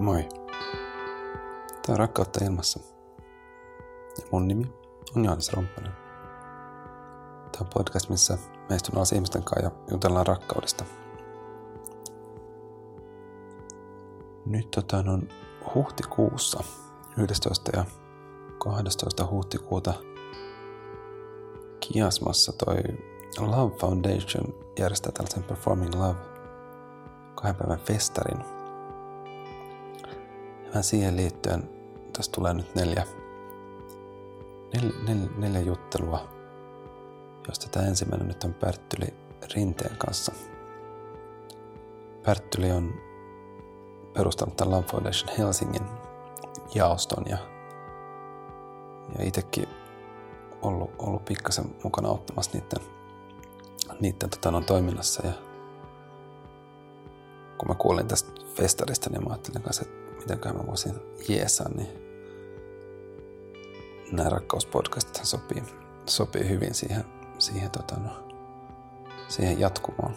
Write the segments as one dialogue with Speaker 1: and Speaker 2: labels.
Speaker 1: Moi. Tämä on Rakkautta ilmassa. Ja mun nimi on Johannes Romppanen. Tämä on podcast, missä me istun alas ihmisten kanssa ja jutellaan rakkaudesta. Nyt tota, on huhtikuussa 11. ja 12. huhtikuuta Kiasmassa toi Love Foundation järjestää tällaisen Performing Love kahden päivän festarin. Ja siihen liittyen tässä tulee nyt neljä, nel, nel, neljä juttelua, josta tämä ensimmäinen nyt on Pärttyli Rinteen kanssa. Pärttyli on perustanut tämän Love Foundation Helsingin jaoston ja, ja itsekin ollut, ollut pikkasen mukana auttamassa niiden, niiden tota, no, toiminnassa. Ja kun mä kuulin tästä festarista, niin mä ajattelin kanssa, että miten mä voisin jeesaa, niin nämä rakkauspodcastit sopii, sopii hyvin siihen, siihen, tota, no, siihen jatkumoon.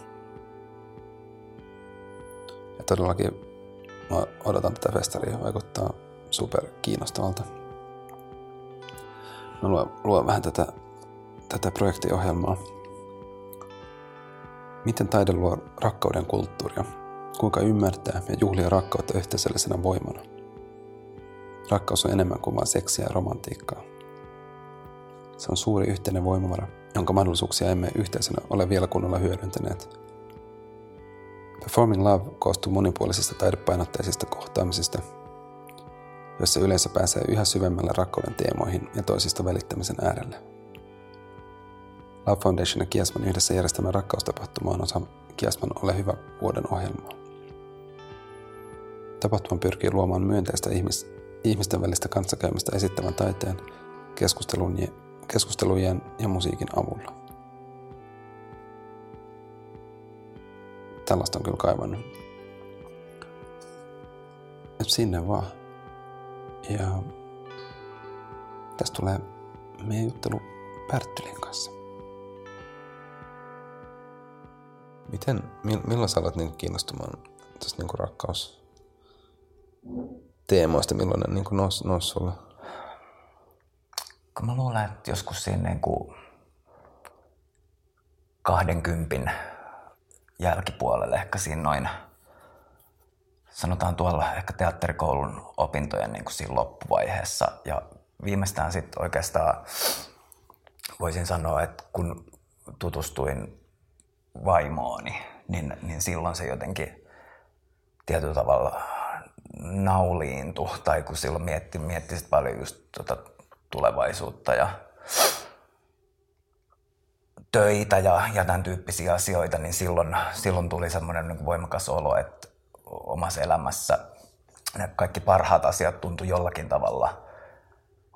Speaker 1: Ja todellakin mä odotan tätä festaria, vaikuttaa super kiinnostavalta. Mä luen, luen vähän tätä, tätä projektiohjelmaa. Miten taide luo rakkauden kulttuuria? Kuinka ymmärtää ja juhlia rakkautta yhteisöllisenä voimana? Rakkaus on enemmän kuin vain seksiä ja romantiikkaa. Se on suuri yhteinen voimavara, jonka mahdollisuuksia emme yhteisönä ole vielä kunnolla hyödyntäneet. Performing Love koostuu monipuolisista taidepainotteisista kohtaamisista, jossa yleensä pääsee yhä syvemmälle rakkauden teemoihin ja toisista välittämisen äärelle. Love Foundation ja Kiasman yhdessä järjestämä rakkaustapahtuma on osa Kiasman Ole hyvä vuoden ohjelmaa. Tapahtuma pyrkii luomaan myönteistä ihmis- ihmisten välistä kanssakäymistä esittävän taiteen, keskustelujen ja musiikin avulla. Tällaista on kyllä kaivannut. Et sinne vaan. Ja tästä tulee meidän juttelu Pärttylin kanssa. Miten, milloin sä alat niin kiinnostumaan tästä niin rakkaus teemoista, milloin ne niin nousi nous sulle?
Speaker 2: Mä luulen, että joskus siinä niin kuin 20 jälkipuolelle, ehkä siinä noin, sanotaan tuolla ehkä teatterikoulun opintojen niin kuin siinä loppuvaiheessa. Ja viimeistään sitten oikeastaan voisin sanoa, että kun tutustuin vaimooni, niin, niin silloin se jotenkin tietyllä tavalla nauliintu, tai kun silloin mietti, mietti sit paljon just tota tulevaisuutta ja töitä ja, ja tämän tyyppisiä asioita, niin silloin, silloin tuli semmoinen niin voimakas olo, että omassa elämässä ne kaikki parhaat asiat tuntui jollakin tavalla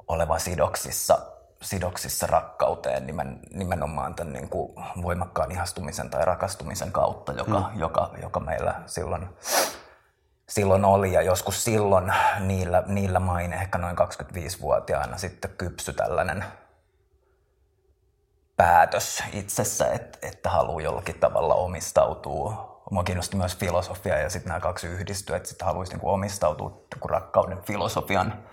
Speaker 2: olevan sidoksissa, sidoksissa rakkauteen nimen, nimenomaan tämän niin kuin voimakkaan ihastumisen tai rakastumisen kautta, joka, mm. joka, joka meillä silloin, silloin oli. Ja joskus silloin niillä, niillä main ehkä noin 25-vuotiaana sitten kypsy tällainen päätös itsessä, että, että haluaa jollakin tavalla omistautua. Mua kiinnosti myös filosofia ja sitten nämä kaksi yhdistyy, että sitten haluaisi niin omistautua rakkauden filosofian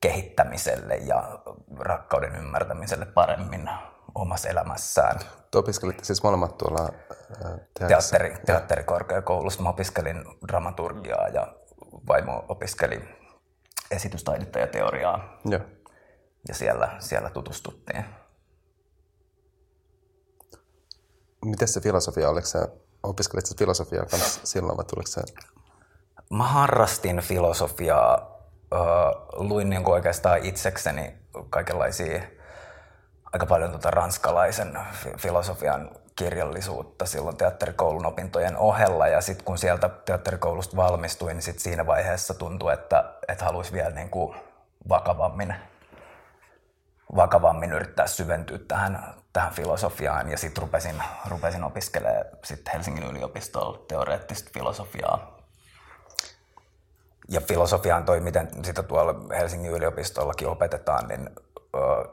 Speaker 2: kehittämiselle ja rakkauden ymmärtämiselle paremmin omassa elämässään.
Speaker 1: Te opiskelitte siis molemmat tuolla
Speaker 2: Teatteri, teatterikorkeakoulussa. Mä opiskelin dramaturgiaa ja vaimo opiskeli esitystaidetta ja teoriaa.
Speaker 1: Joo.
Speaker 2: Ja siellä, siellä tutustuttiin.
Speaker 1: Miten se filosofia, oliko se, opiskelit se filosofiaa kanssa silloin vai tuliko se?
Speaker 2: Mä harrastin filosofiaa, luin niin oikeastaan itsekseni kaikenlaisia, aika paljon tuota ranskalaisen filosofian kirjallisuutta silloin teatterikoulun opintojen ohella. Ja sitten kun sieltä teatterikoulusta valmistuin, niin sit siinä vaiheessa tuntui, että, että haluaisi vielä niin kuin vakavammin vakavammin yrittää syventyä tähän, tähän filosofiaan ja sitten rupesin, rupesin opiskelemaan sit Helsingin yliopistolla teoreettista filosofiaa. Ja filosofiaan toi, miten sitä tuolla Helsingin yliopistollakin opetetaan, niin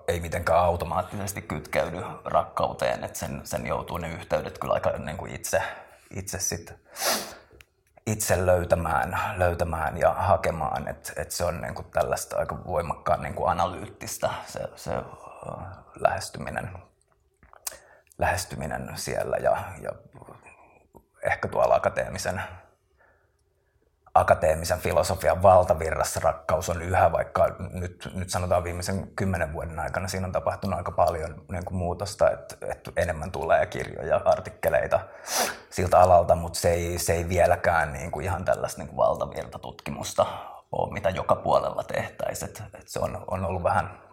Speaker 2: ei mitenkään automaattisesti kytkeydy rakkauteen, että sen, sen joutuu ne yhteydet kyllä aika niin kuin itse, itse sit, itse löytämään, löytämään ja hakemaan, että et se on niin kuin tällaista aika voimakkaan niin kuin analyyttistä se, se lähestyminen, lähestyminen siellä ja, ja ehkä tuolla akateemisen akateemisen filosofian valtavirrassa rakkaus on yhä, vaikka nyt, nyt sanotaan viimeisen kymmenen vuoden aikana siinä on tapahtunut aika paljon niin kuin muutosta, että, että enemmän tulee kirjoja, artikkeleita siltä alalta, mutta se ei, se ei vieläkään niin kuin ihan tällaista niin kuin valtavirtatutkimusta ole, mitä joka puolella tehtäisiin. Se on, on ollut vähän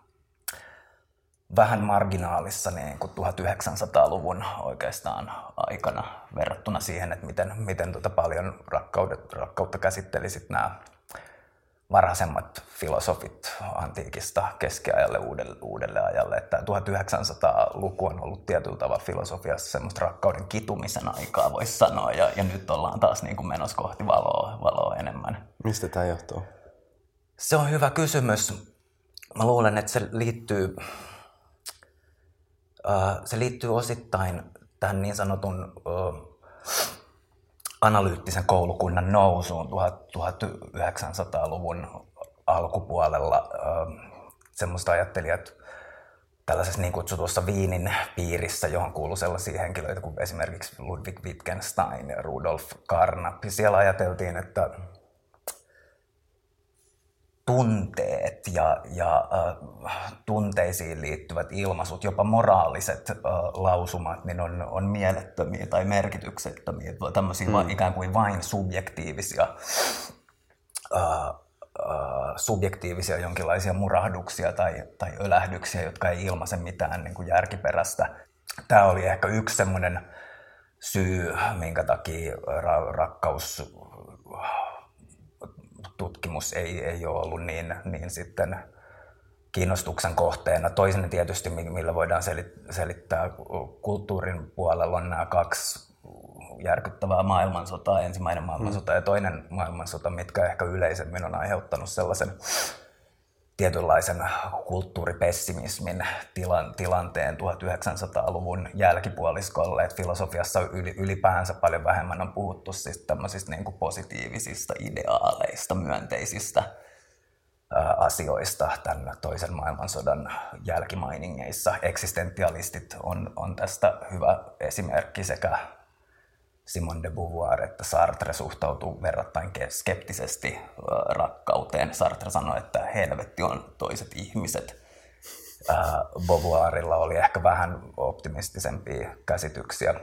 Speaker 2: vähän marginaalissa niin kuin 1900-luvun oikeastaan aikana verrattuna siihen, että miten, miten tuota paljon rakkaudet, rakkautta käsittelisit nämä varhaisemmat filosofit antiikista keskiajalle uudelle, uudelle ajalle. Että 1900-luku on ollut tietyllä tavalla filosofiassa semmoista rakkauden kitumisen aikaa, voisi sanoa, ja, ja nyt ollaan taas niin kuin menossa kohti valoa, valoa enemmän.
Speaker 1: Mistä tämä johtuu?
Speaker 2: Se on hyvä kysymys. Mä luulen, että se liittyy se liittyy osittain tähän niin sanotun analyyttisen koulukunnan nousuun 1900-luvun alkupuolella. Semmoista ajattelijat tällaisessa niin kutsutussa Viinin piirissä, johon kuuluu sellaisia henkilöitä kuin esimerkiksi Ludwig Wittgenstein ja Rudolf Carnap. Siellä ajateltiin, että tunteet ja, ja äh, tunteisiin liittyvät ilmaisut, jopa moraaliset äh, lausumat, niin on, on mielettömiä tai merkityksettömiä, tämmöisiä mm. ikään kuin vain subjektiivisia, äh, äh, subjektiivisia jonkinlaisia murahduksia tai, tai ölähdyksiä, jotka ei ilmaise mitään niin kuin järkiperäistä. Tämä oli ehkä yksi semmoinen syy, minkä takia ra- rakkaus tutkimus ei, ei ole ollut niin, niin sitten kiinnostuksen kohteena. Toisen tietysti, millä voidaan selittää kulttuurin puolella, on nämä kaksi järkyttävää maailmansotaa, ensimmäinen maailmansota mm. ja toinen maailmansota, mitkä ehkä yleisemmin on aiheuttanut sellaisen tietynlaisen kulttuuripessimismin tilan, tilanteen 1900-luvun jälkipuoliskolle, että filosofiassa ylipäänsä paljon vähemmän on puhuttu siis tämmöisistä niin kuin positiivisista ideaaleista, myönteisistä asioista tämän toisen maailmansodan jälkimainingeissa. Eksistentialistit on, on tästä hyvä esimerkki sekä Simone de Beauvoir, että Sartre suhtautuu verrattain skeptisesti rakkauteen. Sartre sanoi, että helvetti on toiset ihmiset. Beauvoirilla oli ehkä vähän optimistisempia käsityksiä.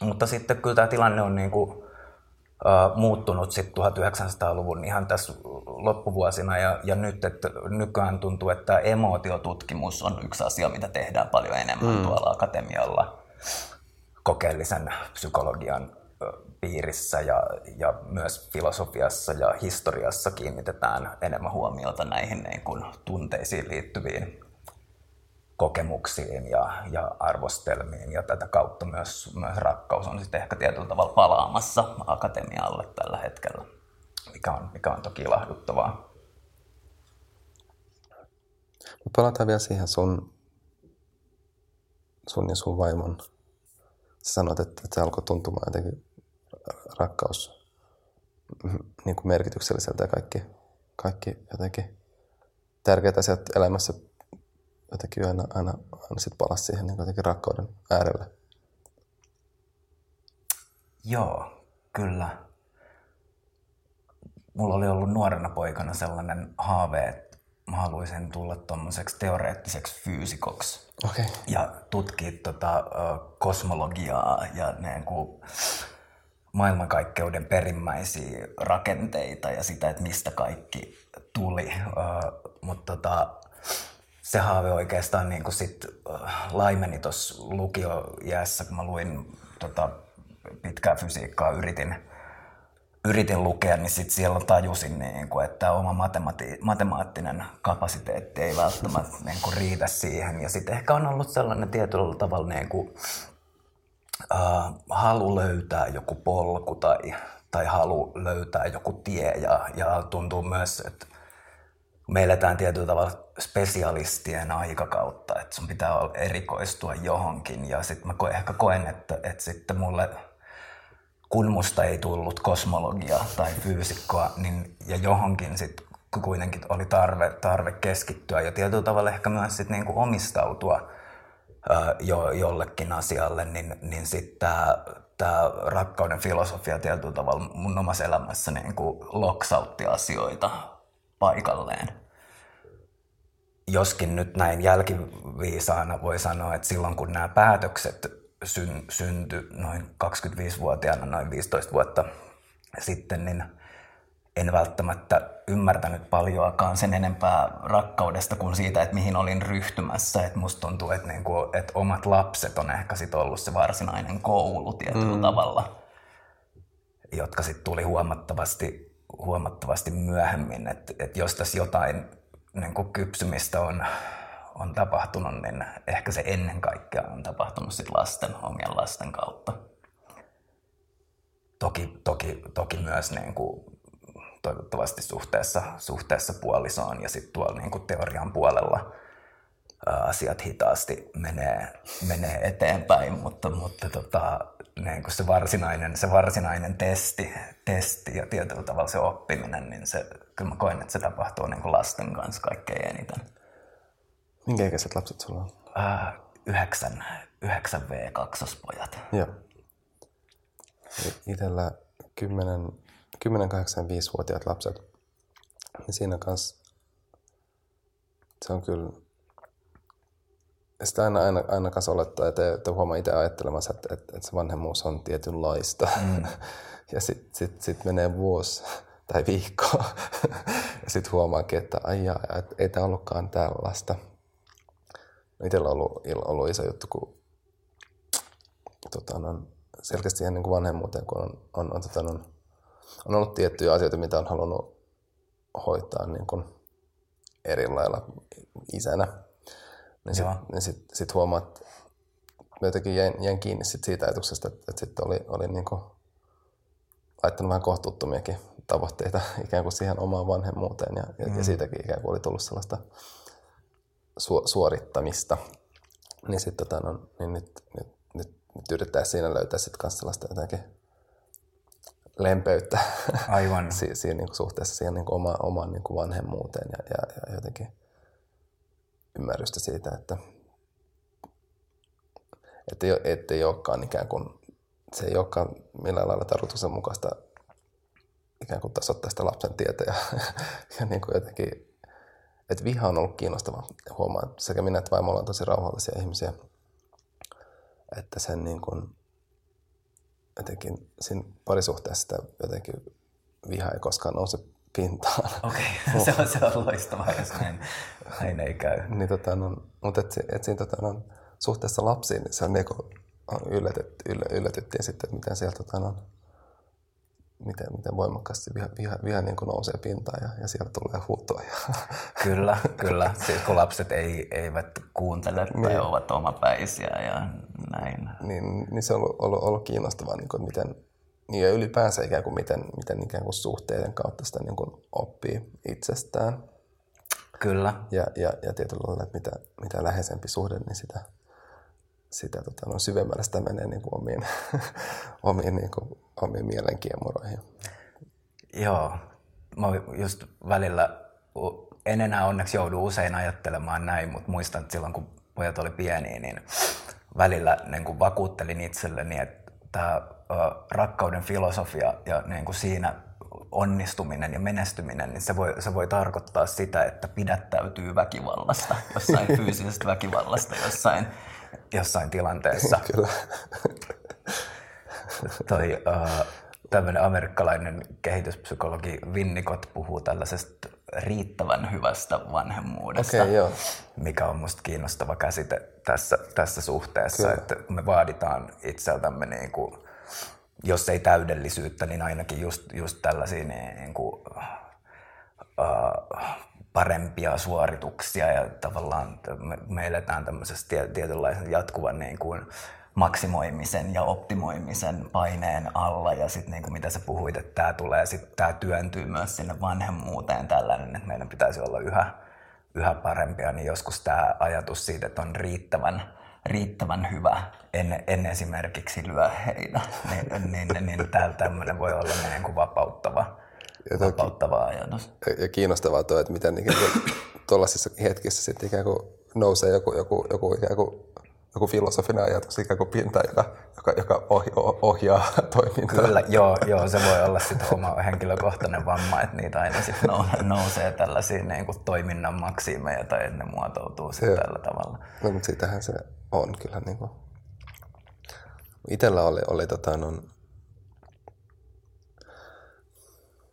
Speaker 2: Mutta sitten kyllä tämä tilanne on niin kuin, muuttunut sitten 1900-luvun ihan tässä loppuvuosina ja, ja nyt, että nykyään tuntuu, että emotiotutkimus on yksi asia, mitä tehdään paljon enemmän mm. tuolla akatemialla kokeellisen psykologian piirissä ja, ja myös filosofiassa ja historiassa kiinnitetään enemmän huomiota näihin niin kuin tunteisiin liittyviin kokemuksiin ja, ja arvostelmiin ja tätä kautta myös, myös rakkaus on sitten ehkä tietyllä tavalla palaamassa akatemialle tällä hetkellä, mikä on, mikä on toki ilahduttavaa.
Speaker 1: Palataan vielä siihen sun, sun ja sun vaimon. Sä sanoit, että, että se alkoi tuntumaan jotenkin rakkaus niin kuin merkitykselliseltä ja kaikki, kaikki jotenkin tärkeät asiat elämässä jotenkin aina, aina, aina sit palasi siihen niin jotenkin rakkauden äärelle.
Speaker 2: Joo, kyllä. Mulla oli ollut nuorena poikana sellainen haave, että mä haluaisin tulla tuommoiseksi teoreettiseksi fyysikoksi.
Speaker 1: Okay.
Speaker 2: Ja tutkia tota, kosmologiaa ja niin kuin, maailmankaikkeuden perimmäisiä rakenteita ja sitä, että mistä kaikki tuli. Uh, mutta tota, se haave oikeastaan niin kuin sit, uh, laimeni tuossa lukioiässä, kun mä luin tota, pitkää fysiikkaa, yritin, yritin lukea, niin sit siellä tajusin, niin kuin, että oma matemati- matemaattinen kapasiteetti ei välttämättä niin kuin, riitä siihen. Ja sitten ehkä on ollut sellainen tietyllä tavalla niin kuin, äh, halu löytää joku polku tai, tai halu löytää joku tie. Ja, ja tuntuu myös, että me eletään tietyllä tavalla spesialistien aikakautta, että sun pitää erikoistua johonkin. Ja sitten mä ehkä koen, että, että sitten mulle kun musta ei tullut kosmologia tai fyysikkoa, niin, ja johonkin sitten kuitenkin oli tarve, tarve keskittyä ja tietyllä tavalla ehkä myös sit niinku omistautua jo, jollekin asialle, niin, niin sitten tämä rakkauden filosofia tietyllä tavalla mun omassa elämässä niinku loksautti asioita paikalleen. Joskin nyt näin jälkiviisaana voi sanoa, että silloin kun nämä päätökset syn, syntyi noin 25-vuotiaana, noin 15 vuotta sitten, niin – en välttämättä ymmärtänyt paljoakaan sen enempää rakkaudesta kuin siitä, että mihin olin ryhtymässä. Että musta tuntuu, että, niinku, että omat lapset on ehkä sit ollut se varsinainen koulu tietyllä mm. tavalla, jotka sitten tuli huomattavasti, huomattavasti myöhemmin. Että et jos tässä jotain niinku kypsymistä on, on tapahtunut, niin ehkä se ennen kaikkea on tapahtunut sit lasten, omien lasten kautta. Toki, toki, toki myös niin kuin toivottavasti suhteessa, suhteessa puolisoon ja sitten tuolla niin kuin teorian puolella asiat hitaasti menee, menee eteenpäin, mutta, mutta tota, niin kuin se, varsinainen, se varsinainen testi, testi ja tietyllä tavalla se oppiminen, niin se, kyllä mä koen, että se tapahtuu niin kuin lasten kanssa kaikkein eniten.
Speaker 1: Minkä ikäiset lapset sulla on?
Speaker 2: Äh, yhdeksän, yhdeksän V2-pojat.
Speaker 1: Joo. Itellä kymmenen 10-85-vuotiaat lapset, niin siinä kanssa se on kyllä, sitä aina, aina, aina kanssa olettaa, että, että huomaa itse ajattelemassa, että, että, että se vanhemmuus on tietynlaista. Mm. ja sitten sit, sit menee vuosi tai viikko ja sitten huomaakin, että ai jaa, et, ei tämä ollutkaan tällaista. Itsellä on ollut, ollut iso juttu, kun tota, on selkeästi ennen kuin vanhemmuuteen, kun on, on, on, tota, on on ollut tiettyjä asioita, mitä on halunnut hoitaa niin kuin eri lailla isänä. Niin sitten niin sit, sit huomaat, että mä jotenkin jäin, jäin kiinni sit siitä ajatuksesta, että, että sitten oli, oli niin kuin laittanut vähän kohtuuttomiakin tavoitteita ikään kuin siihen omaan vanhemmuuteen ja, mm. ja siitäkin ikään kuin oli tullut sellaista su, suorittamista. Niin, sit, tota, no, niin nyt, nyt, nyt, nyt yrittää siinä löytää sitten kanssa sellaista jotenkin lempeyttä
Speaker 2: Aivan.
Speaker 1: si- siinä niin kuin suhteessa siihen niin kuin oma, omaan niin kuin vanhemmuuteen ja, ja, ja jotenkin ymmärrystä siitä, että että ei, ettei olekaan ikään kuin, se ei olekaan millään lailla tarkoituksenmukaista ikään kuin tasoittaa sitä lapsen tietä ja, ja niin kuin jotenkin, että viha on ollut kiinnostava. Huomaan, sekä minä että vaimolla on tosi rauhallisia ihmisiä, että sen niin kuin, jotenkin siinä parisuhteessa sitä jotenkin viha ei koskaan nouse pintaan.
Speaker 2: Okei, okay. se, on, se on loistavaa, jos näin, näin ei käy.
Speaker 1: niin, tota, no, mutta et, et siinä tota, no, suhteessa lapsiin, niin se on niinku, yllätyt, yllä, yllätyttiin sitten, että miten sieltä tota, no, miten, miten voimakkaasti viha, viha, viha niin kuin nousee pintaan ja, ja sieltä tulee huutoa.
Speaker 2: Kyllä, kyllä. Siis kun lapset ei, eivät kuuntele tai niin. ovat omapäisiä ja näin.
Speaker 1: Niin, niin se on ollut, ollut, ollut kiinnostavaa, niin kuin, miten, niin ja ylipäänsä ikään kuin miten, miten ikään kuin suhteiden kautta sitä niin kuin oppii itsestään.
Speaker 2: Kyllä.
Speaker 1: Ja, ja, ja tietyllä lailla, että mitä, mitä läheisempi suhde, niin sitä, sitä tota, no, syvemmällä sitä menee niin kuin omiin, omiin, niin kuin, omiin mielenkiemuroihin.
Speaker 2: Joo, mä just välillä, en enää onneksi joudu usein ajattelemaan näin, mutta muistan, että silloin kun pojat oli pieniä, niin välillä niin kuin vakuuttelin itselleni, että tämä rakkauden filosofia ja niin kuin siinä onnistuminen ja menestyminen, niin se voi, se voi tarkoittaa sitä, että pidättäytyy väkivallasta, jossain fyysisestä väkivallasta, jossain jossain tilanteessa.
Speaker 1: Kyllä.
Speaker 2: Toi, uh, tämmöinen amerikkalainen kehityspsykologi Winnicott puhuu tällaisesta riittävän hyvästä vanhemmuudesta,
Speaker 1: okay, joo.
Speaker 2: mikä on musta kiinnostava käsite tässä, tässä suhteessa, Kyllä. että me vaaditaan itseltämme niin kuin, jos ei täydellisyyttä, niin ainakin just, just tällaisia niin kuin, uh, parempia suorituksia ja tavallaan me, eletään tämmöisessä tietynlaisen jatkuvan niin kuin maksimoimisen ja optimoimisen paineen alla ja sitten niin kuin mitä sä puhuit, että tämä tulee, sitten tämä työntyy myös sinne vanhemmuuteen tällainen, että meidän pitäisi olla yhä, yhä parempia, niin joskus tämä ajatus siitä, että on riittävän riittävän hyvä, en, en esimerkiksi lyö heitä, niin, niin, niin, niin tämmöinen voi olla niin kuin vapauttava, ja vapauttava ajatus.
Speaker 1: Ja kiinnostavaa tuo, että miten tuollaisissa hetkissä sitten ikään kuin nousee joku, joku, joku ikään kuin joku filosofinen ajatus ikään kuin pinta, joka, joka, joka ohjaa toimintaa.
Speaker 2: Kyllä, joo, joo, se voi olla sitten oma henkilökohtainen vamma, että niitä aina sitten nousee tällaisia niin kuin toiminnan maksimeja tai ne muotoutuu sitten tällä tavalla.
Speaker 1: No, mutta sitähän se on kyllä. Niin kuin. Itellä oli, oli tota,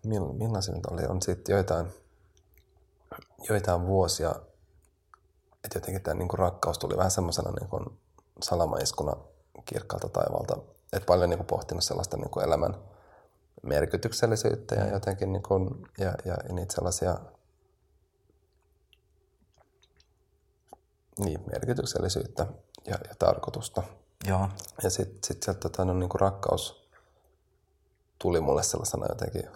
Speaker 1: no, millaisia nyt oli, on sitten joitain, joitain vuosia, että jotenkin tämä niin rakkaus tuli vähän semmoisena niin salamaiskuna kirkkaalta taivalta. Että paljon niin kuin pohtinut sellaista niin kuin elämän merkityksellisyyttä ja jotenkin niin kuin, ja, ja, ja niitä sellaisia niin, merkityksellisyyttä ja, ja tarkoitusta.
Speaker 2: Joo.
Speaker 1: Ja sitten sit sieltä tota, no, niin kuin rakkaus tuli mulle sellaisena jotenkin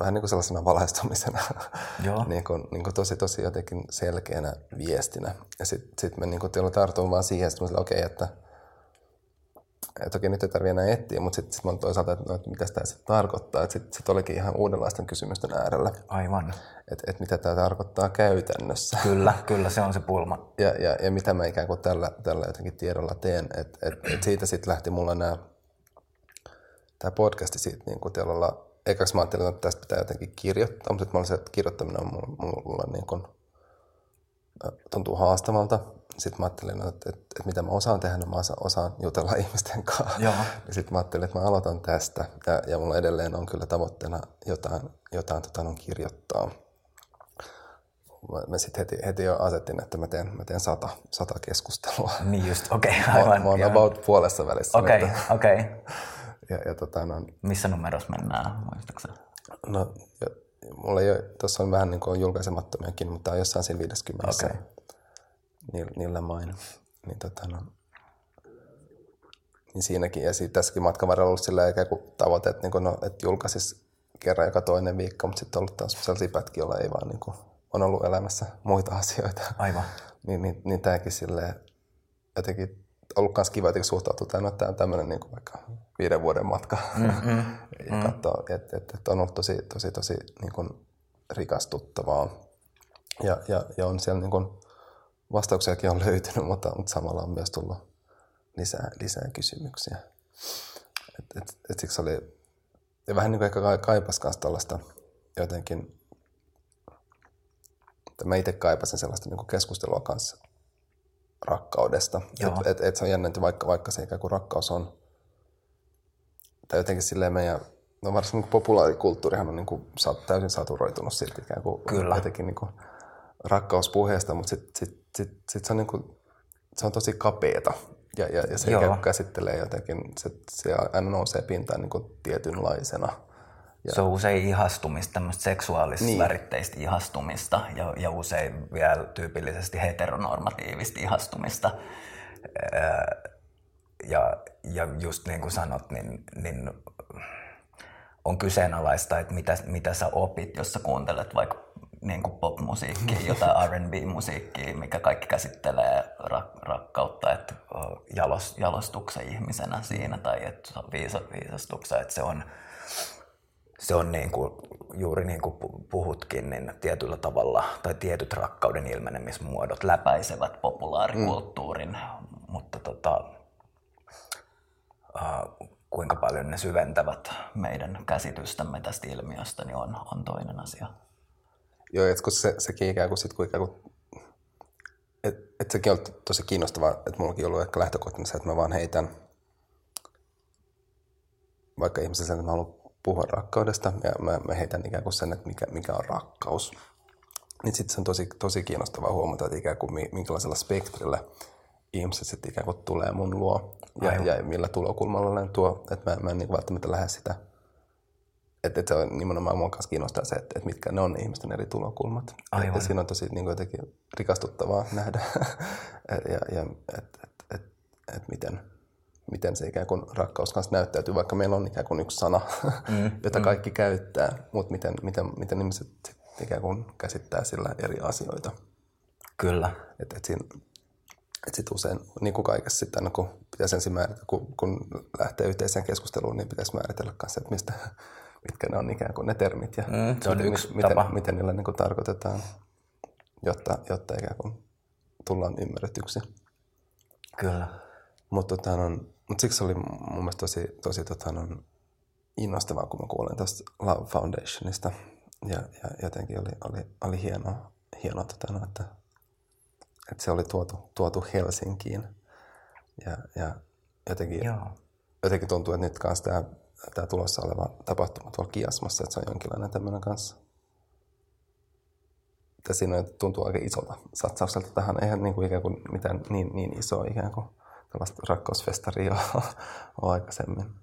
Speaker 1: vähän niin kuin sellaisena valaistumisena,
Speaker 2: Joo.
Speaker 1: niin kuin, niin kuin tosi, tosi jotenkin selkeänä viestinä. Ja sitten sit me niin kuin tartuin vaan siihen, että okei, okay, että, että okei, nyt ei tarvitse enää etsiä, mutta sitten sit mä toisaalta, että, no, että mitä tämä sitten tarkoittaa. Että sitten sit olikin ihan uudenlaisten kysymysten äärellä.
Speaker 2: Aivan.
Speaker 1: Että et mitä tämä tarkoittaa käytännössä.
Speaker 2: Kyllä, kyllä se on se pulma.
Speaker 1: Ja, ja, ja mitä mä ikään kuin tällä, tällä jotenkin tiedolla teen. Että et, et siitä sitten lähti mulla nämä, tämä podcasti siitä niin kuin ekaksi mä ajattelin, että tästä pitää jotenkin kirjoittaa, mutta mä olisin, että kirjoittaminen on mulla, mulla niin kuin, tuntuu haastavalta. Sitten mä ajattelin, että, että, että mitä mä osaan tehdä, niin mä osaan jutella ihmisten kanssa.
Speaker 2: Joo.
Speaker 1: Ja sitten mä ajattelin, että mä aloitan tästä. Ja, ja mulla edelleen on kyllä tavoitteena jotain, jotain tota, on kirjoittaa. Mä, sitten heti, heti jo asettin, että mä teen, mä teen sata, sata keskustelua.
Speaker 2: Niin just, okei, okay, aivan.
Speaker 1: Mä, mä oon about puolessa välissä.
Speaker 2: Okei, okay, okei. Okay.
Speaker 1: Ja, ja tota, no,
Speaker 2: Missä numerossa mennään, muistaakseni?
Speaker 1: No, ja, mulla ei ole, tuossa on vähän niin kuin julkaisemattomiakin, mutta on jossain siinä 50. Okay. Niillä, niillä main. Niin, tota, no, niin siinäkin, ja siitä tässäkin matkan varrella ollut sillä ikään kuin tavoite, että, niin kuin, no, että julkaisis kerran joka toinen viikko, mutta sitten on ollut taas sellaisia pätkiä, joilla ei vaan niin kuin, on ollut elämässä muita asioita.
Speaker 2: Aivan.
Speaker 1: niin, niin, niin tämäkin silleen jotenkin ollut myös kiva jotenkin suhtautua että tämä on tämmöinen niin kuin vaikka viiden vuoden matka. Mm-hmm. ja mm. katsoa, että et, et on ollut tosi, tosi, tosi niin kuin rikastuttavaa. Ja, ja, ja on siellä niin kuin, vastauksiakin on löytynyt, mutta, mutta samalla on myös tullut lisää, lisää kysymyksiä. Et, et, et siksi oli, ja vähän niin kuin ehkä kaipas myös tällaista jotenkin, että mä itse kaipasin sellaista niin kuin keskustelua kanssa rakkaudesta. Että et, et se on jännä, että vaikka, vaikka se ikään kuin rakkaus on, tai jotenkin silleen meidän, no varsinkin niin populaarikulttuurihan on niin kuin, täysin saturoitunut siitä ikään kuin
Speaker 2: Kyllä.
Speaker 1: jotenkin niin kuin rakkauspuheesta, mutta sitten sit, sit, sit se, on niin kuin, se on tosi kapeeta. Ja, ja, ja se Joo. ikään kuin käsittelee jotenkin, se, se aina nousee pintaan niin kuin tietynlaisena –
Speaker 2: ja. Se on usein ihastumista, tämmöistä seksuaalis-väritteistä niin. ihastumista ja, ja usein vielä tyypillisesti heteronormatiivista ihastumista. Ja, ja just niin kuin sanot, niin, niin on kyseenalaista, että mitä, mitä sä opit, jos sä kuuntelet vaikka niin kuin pop-musiikkia, jotain R&B-musiikkia, mikä kaikki käsittelee rak- rakkautta, että jalos, jalostuksen ihmisenä siinä tai että viisa, viisastuksen, että se on, se on niin kuin, juuri niin kuin puhutkin, niin tietyllä tavalla, tai tietyt rakkauden ilmenemismuodot läpäisevät populaarikulttuurin, mm. mutta tota, kuinka paljon ne syventävät meidän käsitystämme tästä ilmiöstä, niin on, on toinen asia.
Speaker 1: Joo, että kun se, sekin ikään kuin, sit, kun ikään kuin et, et sekin on tosi kiinnostavaa, että mullakin on ollut ehkä lähtökohtana se, että mä vaan heitän vaikka ihmisille, että mä haluan puhua rakkaudesta ja mä, mä heitän ikään kuin sen, että mikä, mikä on rakkaus. Niin sitten se on tosi, tosi kiinnostavaa huomata, että ikään kuin minkälaisella spektrillä ihmiset sitten ikään kuin tulee mun luo ja, ja millä tulokulmalla ne tuo. Että mä, mä en niin välttämättä lähde sitä, että, että se on nimenomaan mua kanssa kiinnostaa se, että, että mitkä ne on ihmisten eri tulokulmat. Aivan. Että siinä on tosi niin kuin jotenkin rikastuttavaa nähdä ja, ja että et, et, et miten, miten se ikään kuin rakkaus kanssa näyttäytyy, vaikka meillä on ikään kuin yksi sana, mm, jota mm. kaikki käyttää, mutta miten, miten, miten ihmiset ikään kuin käsittää sillä eri asioita.
Speaker 2: Kyllä.
Speaker 1: Et, et siinä, että sitten usein, niin kuin kaikessa sitten aina kun pitäisi ensin määritellä, kun, kun lähtee yhteiseen keskusteluun, niin pitäisi määritellä kanssa, että mistä, mitkä ne on ikään kuin ne termit ja
Speaker 2: Mm, se on
Speaker 1: miten,
Speaker 2: yksi
Speaker 1: miten,
Speaker 2: tapa.
Speaker 1: miten niillä niin kuin tarkoitetaan, jotta, jotta ikään kuin tullaan ymmärretyksi.
Speaker 2: Kyllä.
Speaker 1: Mutta tota, no, mut siksi oli mun mielestä tosi, tosi tota, no, innostavaa, kun mä kuulin tästä Love Foundationista. Ja, ja jotenkin oli, oli, oli hienoa, hienoa tota, no, että, että se oli tuotu, tuotu Helsinkiin. Ja, ja jotenkin,
Speaker 2: Joo.
Speaker 1: jotenkin tuntuu, että nyt kanssa tämä, tämä tulossa oleva tapahtuma tuolla Kiasmassa, että se on jonkinlainen tämmöinen kanssa. Että siinä on- tuntuu aika isolta satsaukselta tähän. Eihän niin kuin ikään kuin mitään niin, niin isoa ikään kuin tällaista rakkausfestaria ole aikaisemmin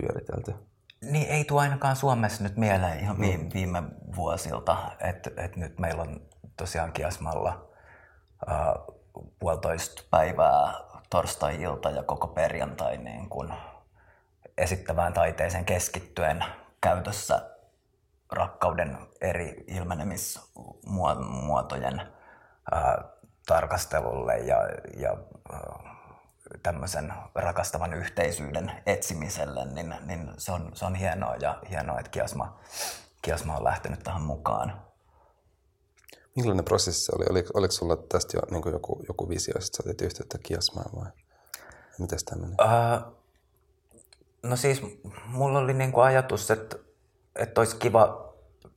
Speaker 1: pyöritelty.
Speaker 2: Niin ei tuo ainakaan Suomessa nyt mieleen ihan viime, viime vuosilta, että et nyt meillä on tosiaan Kiasmalla puolitoista päivää torstai-ilta ja koko perjantai niin kun esittävään taiteeseen keskittyen käytössä rakkauden eri ilmenemismuotojen ää, tarkastelulle ja, ja ää, tämmöisen rakastavan yhteisyyden etsimiselle, niin, niin se, on, se on hienoa ja hienoa, että Kiasma, Kiasma on lähtenyt tähän mukaan.
Speaker 1: Millainen prosessi se oli? Oliko, oliko sulla tästä jo niin kuin joku, joku visio, että sä otit yhteyttä Kiasmaan vai miten tämä meni?
Speaker 2: Öö, no siis mulla oli niinku ajatus, että, että olisi kiva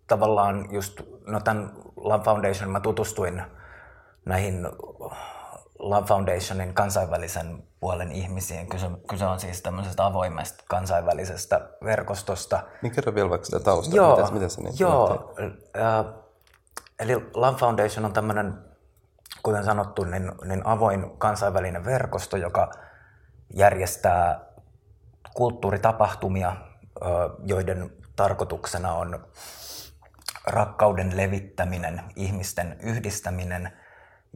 Speaker 2: tavallaan just, no tämän Love Foundation mä tutustuin näihin Love Foundationin kansainvälisen puolen ihmisiin. Kyse, kyse on siis tämmöisestä avoimesta kansainvälisestä verkostosta.
Speaker 1: Niin kerro vielä vaikka sitä taustaa,
Speaker 2: Joo,
Speaker 1: miten, miten se niin
Speaker 2: joo. Äh, eli Love Foundation on tämmöinen, kuten sanottu, niin, niin avoin kansainvälinen verkosto, joka järjestää kulttuuritapahtumia, joiden tarkoituksena on rakkauden levittäminen, ihmisten yhdistäminen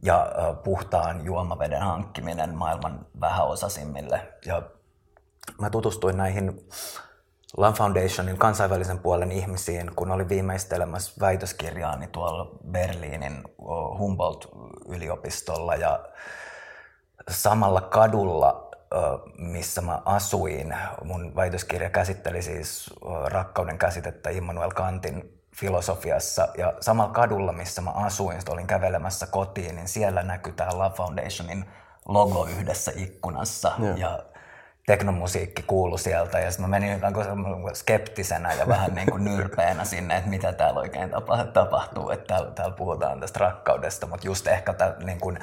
Speaker 2: ja puhtaan juomaveden hankkiminen maailman vähäosaisimmille. Ja mä tutustuin näihin Love Foundationin kansainvälisen puolen ihmisiin, kun olin viimeistelemässä väitöskirjaani tuolla Berliinin Humboldt-yliopistolla ja samalla kadulla, missä mä asuin, mun väitöskirja käsitteli siis rakkauden käsitettä Immanuel Kantin filosofiassa ja samalla kadulla, missä mä asuin, olin kävelemässä kotiin, niin siellä näkyi tämä Love Foundationin logo yhdessä ikkunassa
Speaker 1: Joo.
Speaker 2: ja teknomusiikki kuului sieltä ja sitten mä menin skeptisenä ja vähän niin kuin nyrpeänä sinne, että mitä täällä oikein tapa- tapahtuu, että täällä, täällä puhutaan tästä rakkaudesta, mutta just ehkä tä, niin kuin,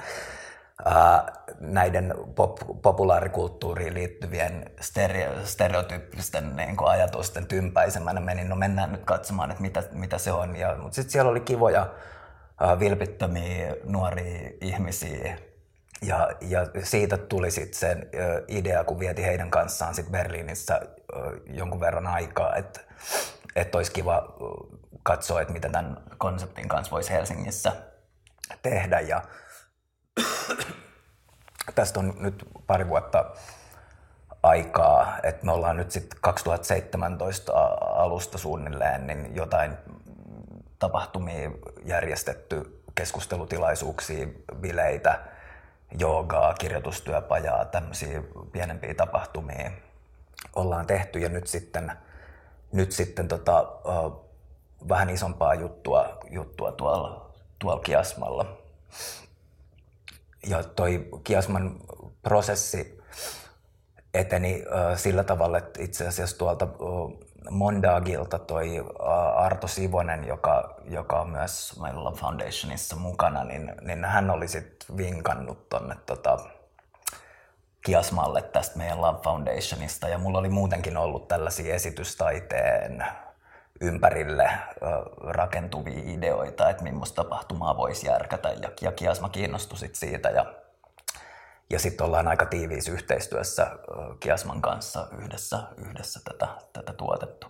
Speaker 2: ää, näiden pop, populaarikulttuuriin liittyvien stereo, stereotyyppisten niin kuin ajatusten tympäisemänä menin, no mennään nyt katsomaan, että mitä, mitä se on. Ja, mutta sitten siellä oli kivoja, vilpittömiä nuoria ihmisiä, ja, ja siitä tuli sitten se idea, kun vieti heidän kanssaan sit Berliinissä jonkun verran aikaa, että et olisi kiva katsoa, että mitä tämän konseptin kanssa voisi Helsingissä tehdä. Ja tästä on nyt pari vuotta aikaa, että me ollaan nyt sitten 2017 a- alusta suunnilleen niin jotain tapahtumia järjestetty, keskustelutilaisuuksia, bileitä, joogaa, kirjoitustyöpajaa, tämmöisiä pienempiä tapahtumia ollaan tehty ja nyt sitten, nyt sitten tota, vähän isompaa juttua, juttua tuolla, tuolla Kiasmalla. Ja toi Kiasman prosessi eteni sillä tavalla, että itse asiassa tuolta Mondagilta toi Arto Sivonen, joka, joka on myös meillä Foundationissa mukana, niin, niin hän oli sitten vinkannut tonne tota, Kiasmalle tästä meidän Love Foundationista. Ja mulla oli muutenkin ollut tällaisia esitystaiteen ympärille rakentuvia ideoita, että millaista tapahtumaa voisi järkätä. Ja, ja Kiasma kiinnostui sit siitä. Ja, ja sitten ollaan aika tiiviissä yhteistyössä Kiasman kanssa yhdessä, yhdessä tätä, tätä tuotettu.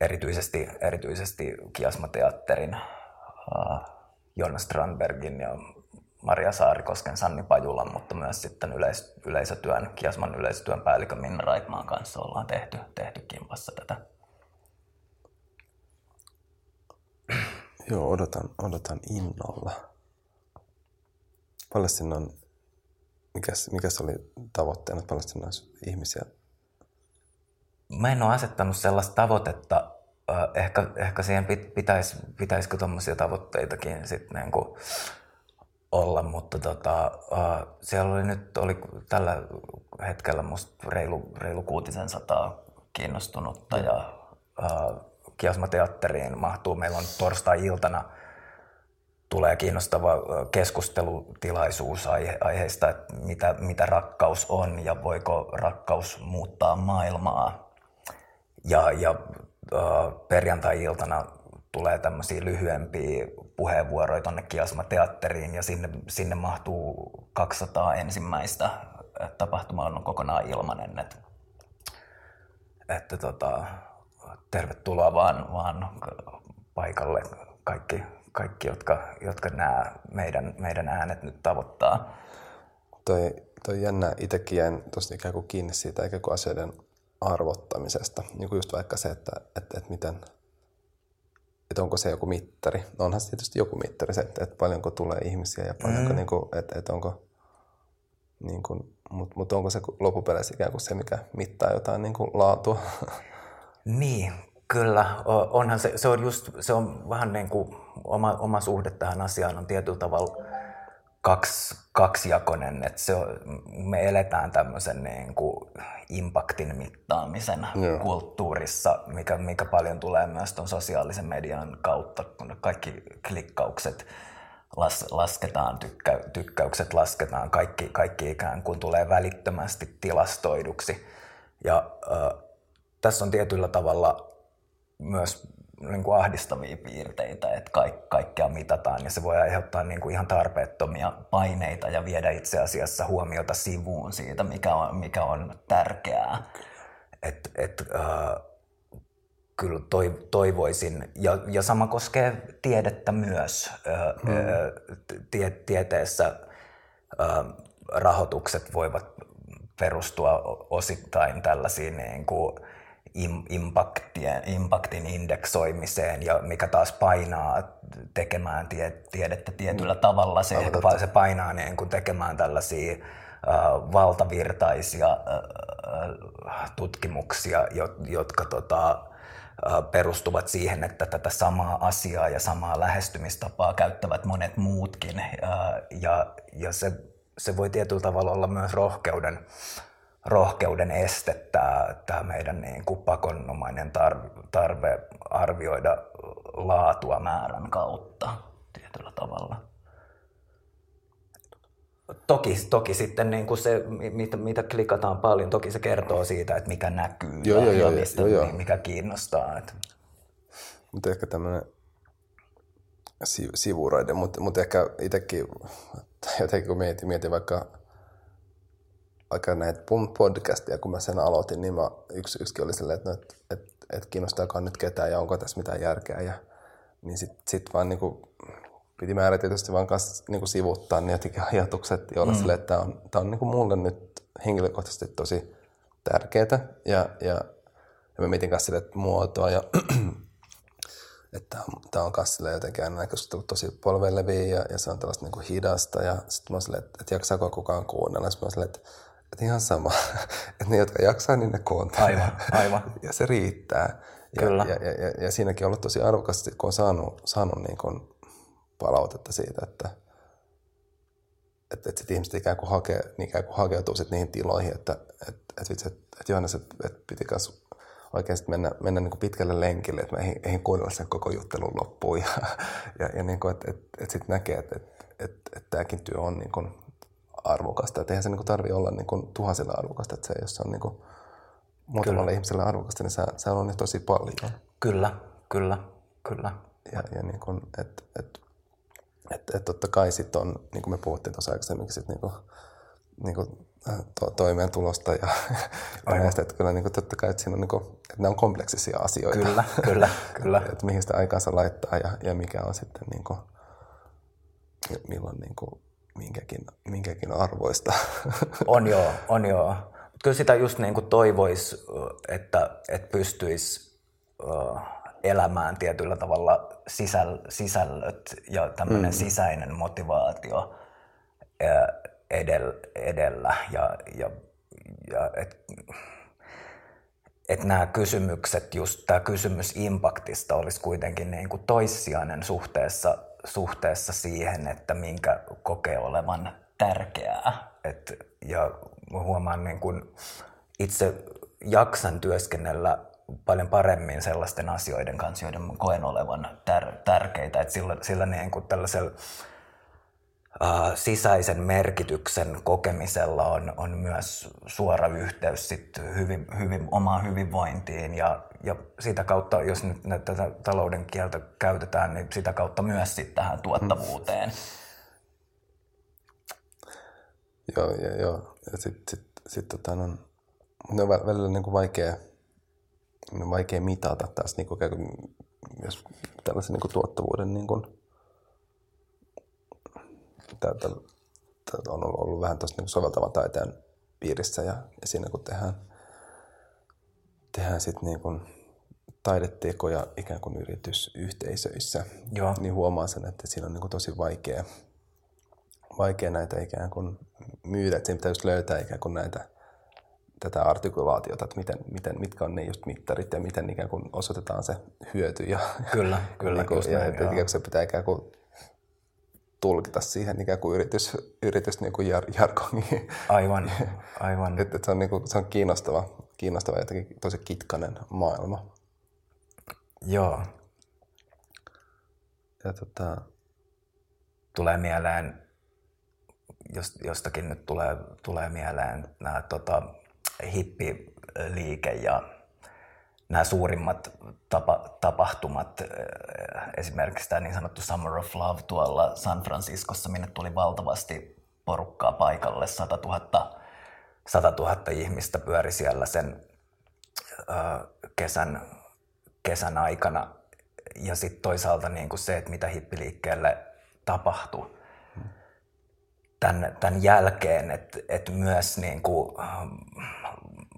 Speaker 2: Erityisesti, erityisesti Kiasma-teatterin Jonas Strandbergin ja Maria Saarikosken, Sanni Pajulan, mutta myös sitten yleis- yleisötyön, Kiasman yleisötyön päällikö Minna Raitmaan kanssa ollaan tehty, tehty kimpassa tätä.
Speaker 1: Joo, odotan, odotan innolla. On, mikä, mikä se oli tavoitteena, että paljon sinne olisi ihmisiä?
Speaker 2: Mä en ole asettanut sellaista tavoitetta. Ehkä, ehkä siihen pitäisi, pitäisikö tuommoisia tavoitteitakin sitten niin kuin olla, mutta tota, siellä oli nyt oli tällä hetkellä musta reilu, reilu kuutisen sataa kiinnostunutta ja Kiasma-teatteriin mahtuu. Meillä on torstai-iltana tulee kiinnostava keskustelutilaisuus aihe, aiheesta, että mitä, mitä rakkaus on ja voiko rakkaus muuttaa maailmaa. Ja, ja perjantai-iltana tulee tämmöisiä lyhyempiä puheenvuoroja tuonne Kiasma-teatteriin ja sinne, sinne mahtuu 200 ensimmäistä. Tapahtuma on kokonaan ilmanen. Että, että tota, tervetuloa vaan, vaan paikalle kaikki, kaikki jotka, jotka nämä meidän, meidän äänet nyt tavoittaa.
Speaker 1: Toi, toi jännä, itsekin jäin tosi ikään kuin kiinni siitä ikään kuin asioiden arvottamisesta. Niin kuin just vaikka se, että, että, että miten, että onko se joku mittari. No onhan se tietysti joku mittari se, että, että paljonko tulee ihmisiä ja paljonko, mm. niin kuin, että, että onko, niin kuin, mutta, mutta onko se loppupeleissä ikään kuin se, mikä mittaa jotain niin kuin laatua?
Speaker 2: Niin, kyllä. Onhan se, se on just, se on vähän niin kuin oma, oma suhde tähän asiaan on tietyllä tavalla kaksi, kaksijakoinen, että se on, me eletään tämmöisen niin kuin impaktin mittaamisen Joo. kulttuurissa, mikä, mikä paljon tulee myös tuon sosiaalisen median kautta, kun kaikki klikkaukset las, lasketaan, tykkä, tykkäykset lasketaan, kaikki, kaikki ikään kuin tulee välittömästi tilastoiduksi. Ja äh, tässä on tietyllä tavalla myös niin kuin ahdistavia piirteitä, että kaik, kaikkea mitataan ja se voi aiheuttaa niin kuin ihan tarpeettomia paineita ja viedä itse asiassa huomiota sivuun siitä, mikä on, mikä on tärkeää. Et, et, äh, kyllä toivoisin, ja, ja sama koskee tiedettä myös. Mm. Tie, tieteessä rahoitukset voivat perustua osittain tällaisiin niin kuin impactien, impactin indeksoimiseen, ja mikä taas painaa tekemään tie, tiedettä tietyllä mm. tavalla. Se, ehkä, se painaa niin kuin tekemään tällaisia äh, valtavirtaisia äh, tutkimuksia, jotka tota, perustuvat siihen, että tätä samaa asiaa ja samaa lähestymistapaa käyttävät monet muutkin. Ja, ja se, se voi tietyllä tavalla olla myös rohkeuden rohkeuden este tämä, tämä meidän niin kuin pakonomainen tarve, tarve arvioida laatua määrän kautta tietyllä tavalla. Toki, toki sitten niin kuin se, mitä, mitä klikataan paljon, toki se kertoo siitä, että mikä näkyy joo, ja, joo, ja mistä, joo, joo. mikä kiinnostaa. Että.
Speaker 1: Mutta ehkä tämmöinen sivuraide, mutta, mutta ehkä itsekin, jotenkin kun mietin, mietin vaikka vaikka näitä podcastia, kun mä sen aloitin, niin mä yksi, yksikin oli silleen, että, no, että, että, että kiinnostaakaan nyt ketään ja onko tässä mitään järkeä. Ja, niin sitten sit vaan niin kuin, piti määrätietoisesti vaan kanssa niin kuin sivuttaa ne jotenkin ajatukset ja olla mm. silleen, että tämä on, tämä on niin kuin mulle nyt henkilökohtaisesti tosi tärkeää. Ja, ja, ja mä mietin kanssa että muotoa ja että tämä on kanssa jotenkin aina tosi polveleviä ja, ja se on tällaista niin kuin hidasta ja sitten mä silleen, että, että jaksaako kukaan kuunnella. Sitten mä silleen, että että ihan sama. että ne, jotka jaksaa, niin ne kuuntelee.
Speaker 2: Aivan, aivan.
Speaker 1: ja se riittää. Ja, Kyllä. Ja, ja, ja, ja siinäkin on ollut tosi arvokasta, kun on saanut, saanut niin kuin palautetta siitä, että, että, että sit ihmiset ikään kuin, hakee, niin ikään kuin hakeutuu sit niihin tiloihin, että, että, että, että, että Johannes, että, että piti kanssa oikein mennä, mennä niin kuin pitkälle lenkille, että mä eihin, eihin kuunnella sen koko juttelun loppuun. Ja, ja, ja niin kuin, että, että, että sitten näkee, että, että, että, että tämäkin työ on niin kuin arvokasta. Että eihän se niin tarvi olla niin kuin tuhansille arvokasta. Että se, jos se on niin kuin muutamalle ihmiselle arvokasta, niin se, se on niin tosi paljon.
Speaker 2: Kyllä, kyllä, kyllä.
Speaker 1: Ja, ja niin kuin, että et, et, et totta kai sitten on, niin kuin me puhuttiin tuossa aikaisemmin, sit niin kuin, niin kuin äh, to, toimeentulosta ja, ja näistä, että kyllä niin kuin, totta kai, että, siinä on, niin kuin, että nämä on kompleksisia asioita.
Speaker 2: Kyllä, kyllä, kyllä.
Speaker 1: että mihin sitä aikaansa laittaa ja, ja mikä on sitten niin kuin, milloin niin kuin, minkäkin, minkäkin arvoista.
Speaker 2: On joo, on joo. Kyllä sitä just niin kuin toivoisi, että, että pystyisi elämään tietyllä tavalla sisäl, sisällöt ja tämmöinen mm. sisäinen motivaatio. edellä, edellä ja, ja, ja et, et nämä kysymykset, just tämä kysymys impaktista olisi kuitenkin niin kuin toissijainen suhteessa, suhteessa siihen, että minkä kokee olevan tärkeää. Et, ja huomaan niin kuin itse jaksan työskennellä paljon paremmin sellaisten asioiden kanssa, joiden koen olevan tär- tärkeitä. Et sillä, sillä niin kuin tällaisella äh, sisäisen merkityksen kokemisella on, on myös suora yhteys sit hyvin, hyvin, omaan hyvinvointiin ja, ja sitä kautta, jos nyt tätä talouden kieltä käytetään, niin sitä kautta myös sit tähän tuottavuuteen.
Speaker 1: Joo, ja, joo. ja sitten sit, sit, tota, no, on välillä niin kuin vaikea, niin vaikea mitata tässä niin kuin, jos tällaisen niin kuin tuottavuuden niin kuin, täältä, täältä on ollut, ollut vähän tuossa niin soveltavan taiteen piirissä ja, ja siinä kun tehdään, tehdään sitten niin kuin taidetekoja ikään kuin yritysyhteisöissä, Joo. niin huomaa sen, että siinä on niin kuin tosi vaikea, vaikea näitä ikään kuin myydä, että pitää just löytää ikään kuin näitä tätä artikulaatiota, että miten, miten, mitkä on ne just mittarit ja miten ikään kuin osoitetaan se hyöty. Ja,
Speaker 2: kyllä, kyllä.
Speaker 1: niin kuin, ja, näin, että ikään kuin se pitää ikään kuin tulkita siihen ikään kuin yritys, yritys niin kuin jar, jargongiin.
Speaker 2: Aivan, aivan.
Speaker 1: että, että se on, niin kuin, se on kiinnostava, kiinnostava jotenkin tosi kitkanen maailma.
Speaker 2: Joo.
Speaker 1: Ja tota...
Speaker 2: Tulee mieleen, jostakin nyt tulee, tulee mieleen nämä tota, hippiliike ja nämä suurimmat tapa, tapahtumat, esimerkiksi tämä niin sanottu Summer of Love tuolla San Franciscossa, minne tuli valtavasti porukkaa paikalle, 100 000, 100 000 ihmistä pyöri siellä sen kesän, kesän aikana. Ja sitten toisaalta niin kuin se, että mitä hippiliikkeelle tapahtui tämän, tämän jälkeen, että, että myös niin kuin,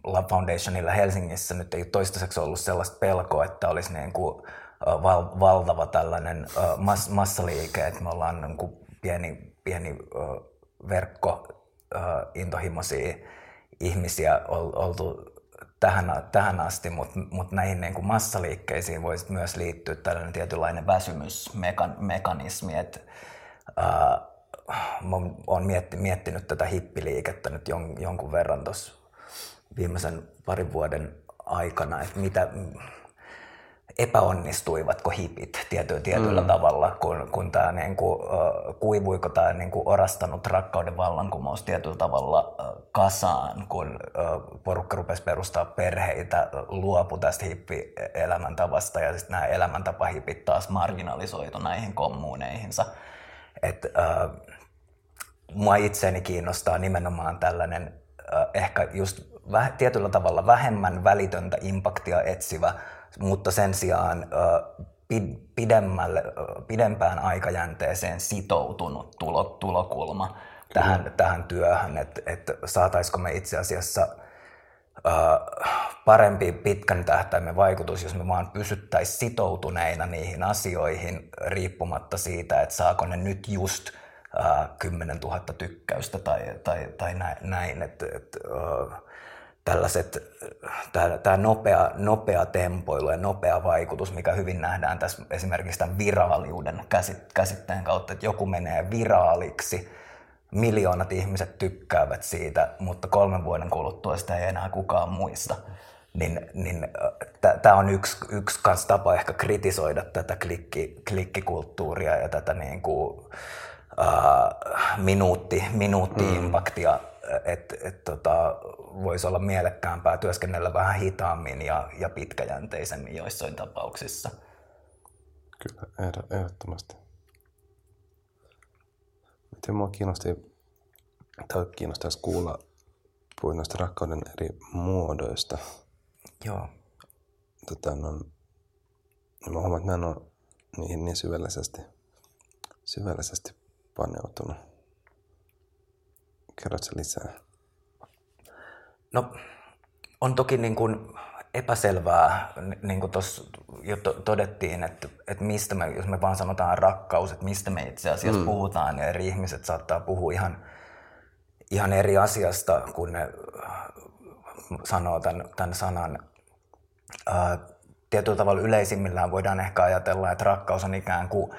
Speaker 2: Love Foundationilla Helsingissä nyt ei toistaiseksi ollut sellaista pelkoa, että olisi niin kuin val, valtava tällainen mass, massaliike, että me ollaan niin kuin pieni, pieni verkko intohimoisia ihmisiä oltu tähän, tähän asti, mutta mut näihin niin kuin massaliikkeisiin voisi myös liittyä tällainen tietynlainen väsymysmekanismi, että olen miettinyt tätä hippiliikettä nyt jonkun verran tuossa viimeisen parin vuoden aikana, että mitä epäonnistuivatko hipit tiety, tietyllä mm. tavalla, kun, kun tämä niin kuin, kuivuiko tämä niin kuin orastanut rakkauden vallankumous tietyllä tavalla kasaan, kun porukka rupesi perustaa perheitä, luopu tästä hippi-elämäntavasta ja sitten nämä elämäntapahipit taas marginalisoitu näihin kommuneihinsa. Et, äh, mua itseäni kiinnostaa nimenomaan tällainen äh, ehkä just väh, tietyllä tavalla vähemmän välitöntä impaktia etsivä, mutta sen sijaan äh, pidemmälle, äh, pidempään aikajänteeseen sitoutunut tulo, tulokulma tähän, tähän työhön, että et saataisiko me itse asiassa parempi pitkän tähtäimen vaikutus, jos me vaan pysyttäisiin sitoutuneina niihin asioihin riippumatta siitä, että saako ne nyt just 10 000 tykkäystä tai, tai, tai näin. Että, että, tällaiset, tämä nopea, nopea tempoilu ja nopea vaikutus, mikä hyvin nähdään tässä esimerkiksi tämän viraaliuden käsitteen kautta, että joku menee viraaliksi, miljoonat ihmiset tykkäävät siitä, mutta kolmen vuoden kuluttua sitä ei enää kukaan muista. Niin, niin tämä on yksi, yksi kans tapa ehkä kritisoida tätä klikki, klikkikulttuuria ja tätä niin kuin, uh, minuutti, minuutti-impaktia, mm. että et, tota, voisi olla mielekkäämpää työskennellä vähän hitaammin ja, ja pitkäjänteisemmin joissain tapauksissa.
Speaker 1: Kyllä, ehdottomasti. Miten mua kiinnosti, tai kiinnostaisi kuulla, puhuit noista rakkauden eri muodoista.
Speaker 2: Joo.
Speaker 1: Tota, no mä huomaan, että mä en ole niihin niin syvällisesti, syvällisesti paneutunut. Kerrotko lisää?
Speaker 2: No, on toki niin kuin epäselvää, niin kuin tuossa jo todettiin, että, että mistä me, jos me vaan sanotaan rakkaus, että mistä me itse asiassa mm. puhutaan, niin eri ihmiset saattaa puhua ihan, ihan eri asiasta, kun ne sanoo tämän, tämän sanan. Ää, tietyllä tavalla yleisimmillään voidaan ehkä ajatella, että rakkaus on ikään kuin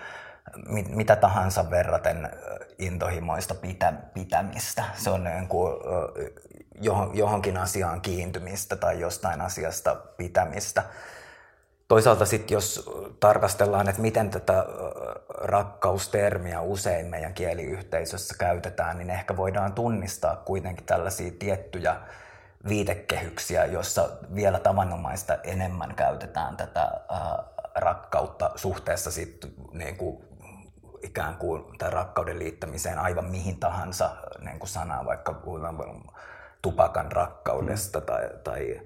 Speaker 2: mitä tahansa verraten intohimoista pitä, pitämistä. Se on niin kuin, johonkin asiaan kiintymistä tai jostain asiasta pitämistä. Toisaalta sitten jos tarkastellaan, että miten tätä rakkaustermiä usein meidän kieliyhteisössä käytetään, niin ehkä voidaan tunnistaa kuitenkin tällaisia tiettyjä viitekehyksiä, jossa vielä tavanomaista enemmän käytetään tätä rakkautta suhteessa sit, niin kuin, ikään kuin tämän rakkauden liittämiseen aivan mihin tahansa niin kuin sanaa, vaikka puhutaan tupakan rakkaudesta mm. tai, tai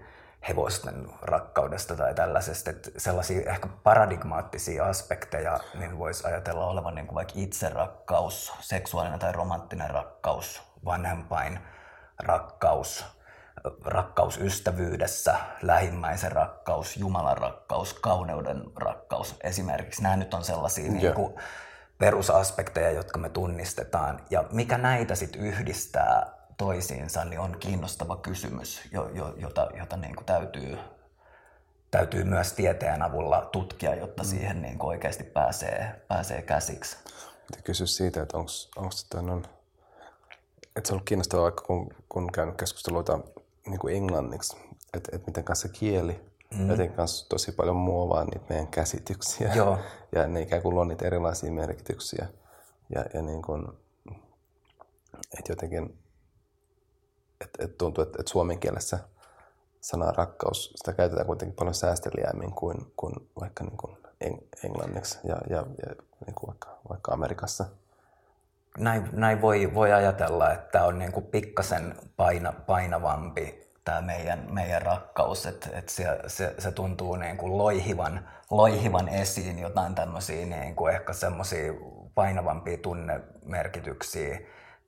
Speaker 2: hevosten rakkaudesta tai tällaisesta, että sellaisia ehkä paradigmaattisia aspekteja niin voisi ajatella olevan niin kuin vaikka itserakkaus, seksuaalinen tai romanttinen rakkaus, vanhempain rakkaus, rakkaus ystävyydessä, lähimmäisen rakkaus, Jumalan rakkaus, kauneuden rakkaus esimerkiksi. Nämä nyt on sellaisia yeah. niin kuin perusaspekteja, jotka me tunnistetaan. Ja mikä näitä sitten yhdistää toisiinsa, niin on kiinnostava kysymys, jota, jota niin kuin täytyy, täytyy myös tieteen avulla tutkia, jotta mm. siihen niin kuin oikeasti pääsee, pääsee käsiksi.
Speaker 1: Kysy siitä, että onko on, että se on ollut kiinnostavaa, kun, kun käynyt keskusteluita niin kuin englanniksi, että, että miten kanssa kieli mm. jotenkin kanssa tosi paljon muovaa niitä meidän käsityksiä.
Speaker 2: Joo.
Speaker 1: Ja ne ikään kuin luo niitä erilaisia merkityksiä. Ja, ja niin kuin, että jotenkin että, että tuntuu, että, että suomen kielessä sanaa rakkaus, sitä käytetään kuitenkin paljon säästeliämmin kuin, kuin vaikka niin kuin englanniksi ja, ja, ja niin kuin vaikka, vaikka Amerikassa.
Speaker 2: Näin, näin voi, voi ajatella, että on niin kuin pikkasen paina, painavampi tämä meidän, meidän rakkaus, että, että se, se, se, tuntuu niin kuin loihivan, loihivan esiin jotain tämmöisiä niin kuin ehkä semmoisia painavampia tunnemerkityksiä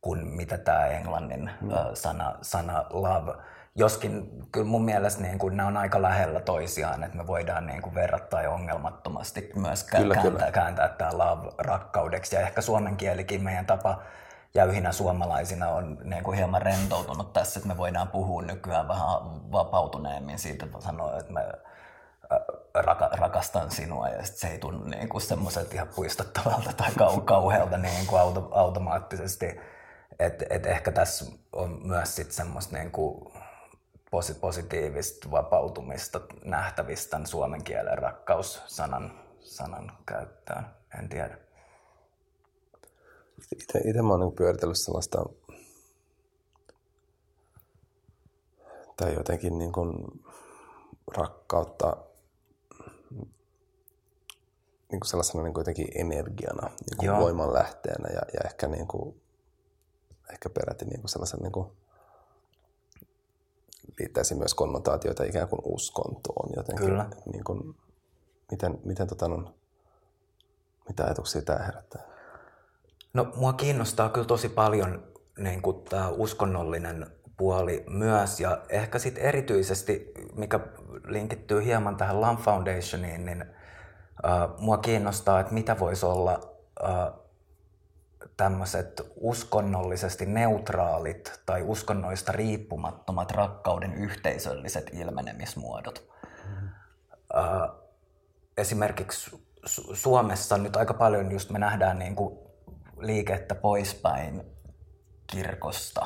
Speaker 2: kuin mitä tämä englannin mm. sana, sana love. Joskin kyllä mun mielestä niin kuin nämä on aika lähellä toisiaan, että me voidaan niin kuin verrattain ongelmattomasti myös kyllä, kääntää, kyllä. kääntää tämä love rakkaudeksi. Ja ehkä suomen kielikin meidän tapa jäyhinä suomalaisina on niin kuin hieman rentoutunut tässä, että me voidaan puhua nykyään vähän vapautuneemmin siitä, sanoa, että me raka, rakastan sinua ja sit se ei tunnu niin kuin semmoiselta ihan puistettavalta tai kau, kauhealta niin kuin auto, automaattisesti et, et ehkä tässä on myös sit semmoista niinku positiivista vapautumista nähtävistä suomen kielen rakkaussanan sanan käyttöön. En tiedä.
Speaker 1: Itse mä oon niin pyöritellyt sellaista tai jotenkin niin kuin rakkautta niin kuin sellaisena niin kuin jotenkin energiana, niin kuin voimanlähteenä ja, ja ehkä niin kuin ehkä peräti niin kuin sellaisen niin kuin liittäisi myös konnotaatioita ikään kuin uskontoon jotenkin.
Speaker 2: Kyllä.
Speaker 1: Niin kuin, miten, miten tota, no, mitä ajatuksia tämä herättää?
Speaker 2: No mua kiinnostaa kyllä tosi paljon niin kuin tämä uskonnollinen puoli myös ja ehkä sitten erityisesti, mikä linkittyy hieman tähän Lam Foundationiin, niin uh, mua kiinnostaa, että mitä voisi olla uh, tämmöiset uskonnollisesti neutraalit tai uskonnoista riippumattomat rakkauden yhteisölliset ilmenemismuodot. Mm. Uh, esimerkiksi Suomessa nyt aika paljon just me nähdään niin kuin liikettä poispäin kirkosta.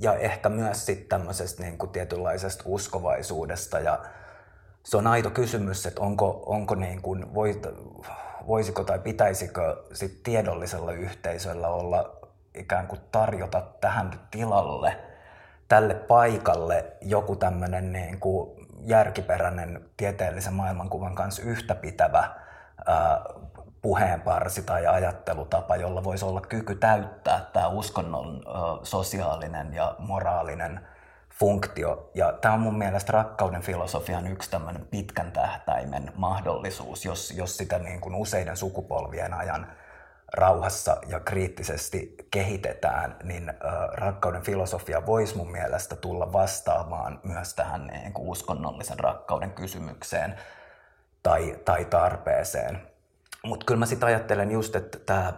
Speaker 2: Ja ehkä myös sitten tämmöisestä niin kuin tietynlaisesta uskovaisuudesta. Ja se on aito kysymys, että onko, onko niin kuin, voit, voisiko tai pitäisikö sit tiedollisella yhteisöllä olla ikään kuin tarjota tähän tilalle, tälle paikalle joku tämmöinen niin kuin järkiperäinen tieteellisen maailmankuvan kanssa yhtäpitävä puheenparsi tai ajattelutapa, jolla voisi olla kyky täyttää tämä uskonnon sosiaalinen ja moraalinen funktio. Ja tämä on mun mielestä rakkauden filosofian yksi tämmöinen pitkän tähtäimen mahdollisuus, jos, jos sitä niin kuin useiden sukupolvien ajan rauhassa ja kriittisesti kehitetään, niin rakkauden filosofia voisi mun mielestä tulla vastaamaan myös tähän niin kuin uskonnollisen rakkauden kysymykseen tai, tai tarpeeseen. Mutta kyllä mä sitten ajattelen just, että tämä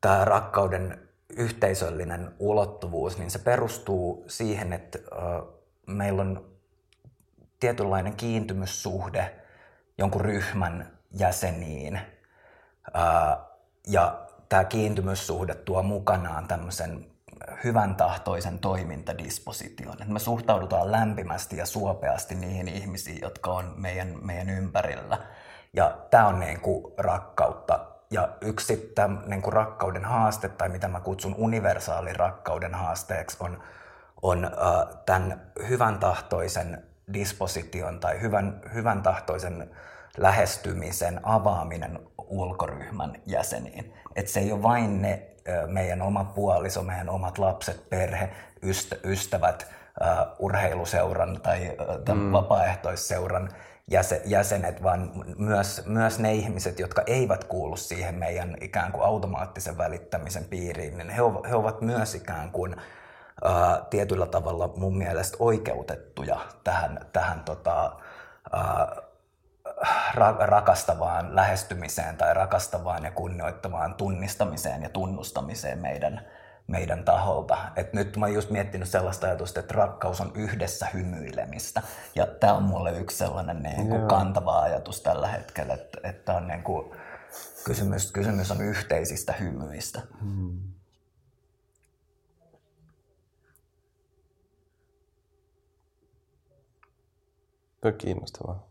Speaker 2: tää rakkauden yhteisöllinen ulottuvuus, niin se perustuu siihen, että meillä on tietynlainen kiintymyssuhde jonkun ryhmän jäseniin. Ja tämä kiintymyssuhde tuo mukanaan tämmöisen hyvän tahtoisen toimintadisposition. Että me suhtaudutaan lämpimästi ja suopeasti niihin ihmisiin, jotka on meidän, meidän ympärillä. Ja tämä on niin kuin rakkautta. Ja yksi tämän niin kuin rakkauden haaste, tai mitä mä kutsun universaalin rakkauden haasteeksi, on, on uh, tämän hyvän tahtoisen disposition tai hyvän, hyvän tahtoisen lähestymisen avaaminen ulkoryhmän jäseniin. Et se ei ole vain ne meidän oma puoliso, meidän omat lapset, perhe, ystävät, urheiluseuran tai mm. vapaaehtoisseuran jäsenet, vaan myös, myös ne ihmiset, jotka eivät kuulu siihen meidän ikään kuin automaattisen välittämisen piiriin, niin he, he ovat myös ikään kuin ää, tietyllä tavalla mun mielestä oikeutettuja tähän, tähän tota, ää, ra- rakastavaan lähestymiseen tai rakastavaan ja kunnioittavaan tunnistamiseen ja tunnustamiseen meidän, meidän taholta. Et nyt mä oon just miettinyt sellaista ajatusta, että rakkaus on yhdessä hymyilemistä. Ja tämä on mulle yksi sellainen niin kuin kantava ajatus tällä hetkellä, että, että on niin kuin, kysymys, kysymys on yhteisistä hymyistä. Hmm.
Speaker 1: On kiinnostavaa.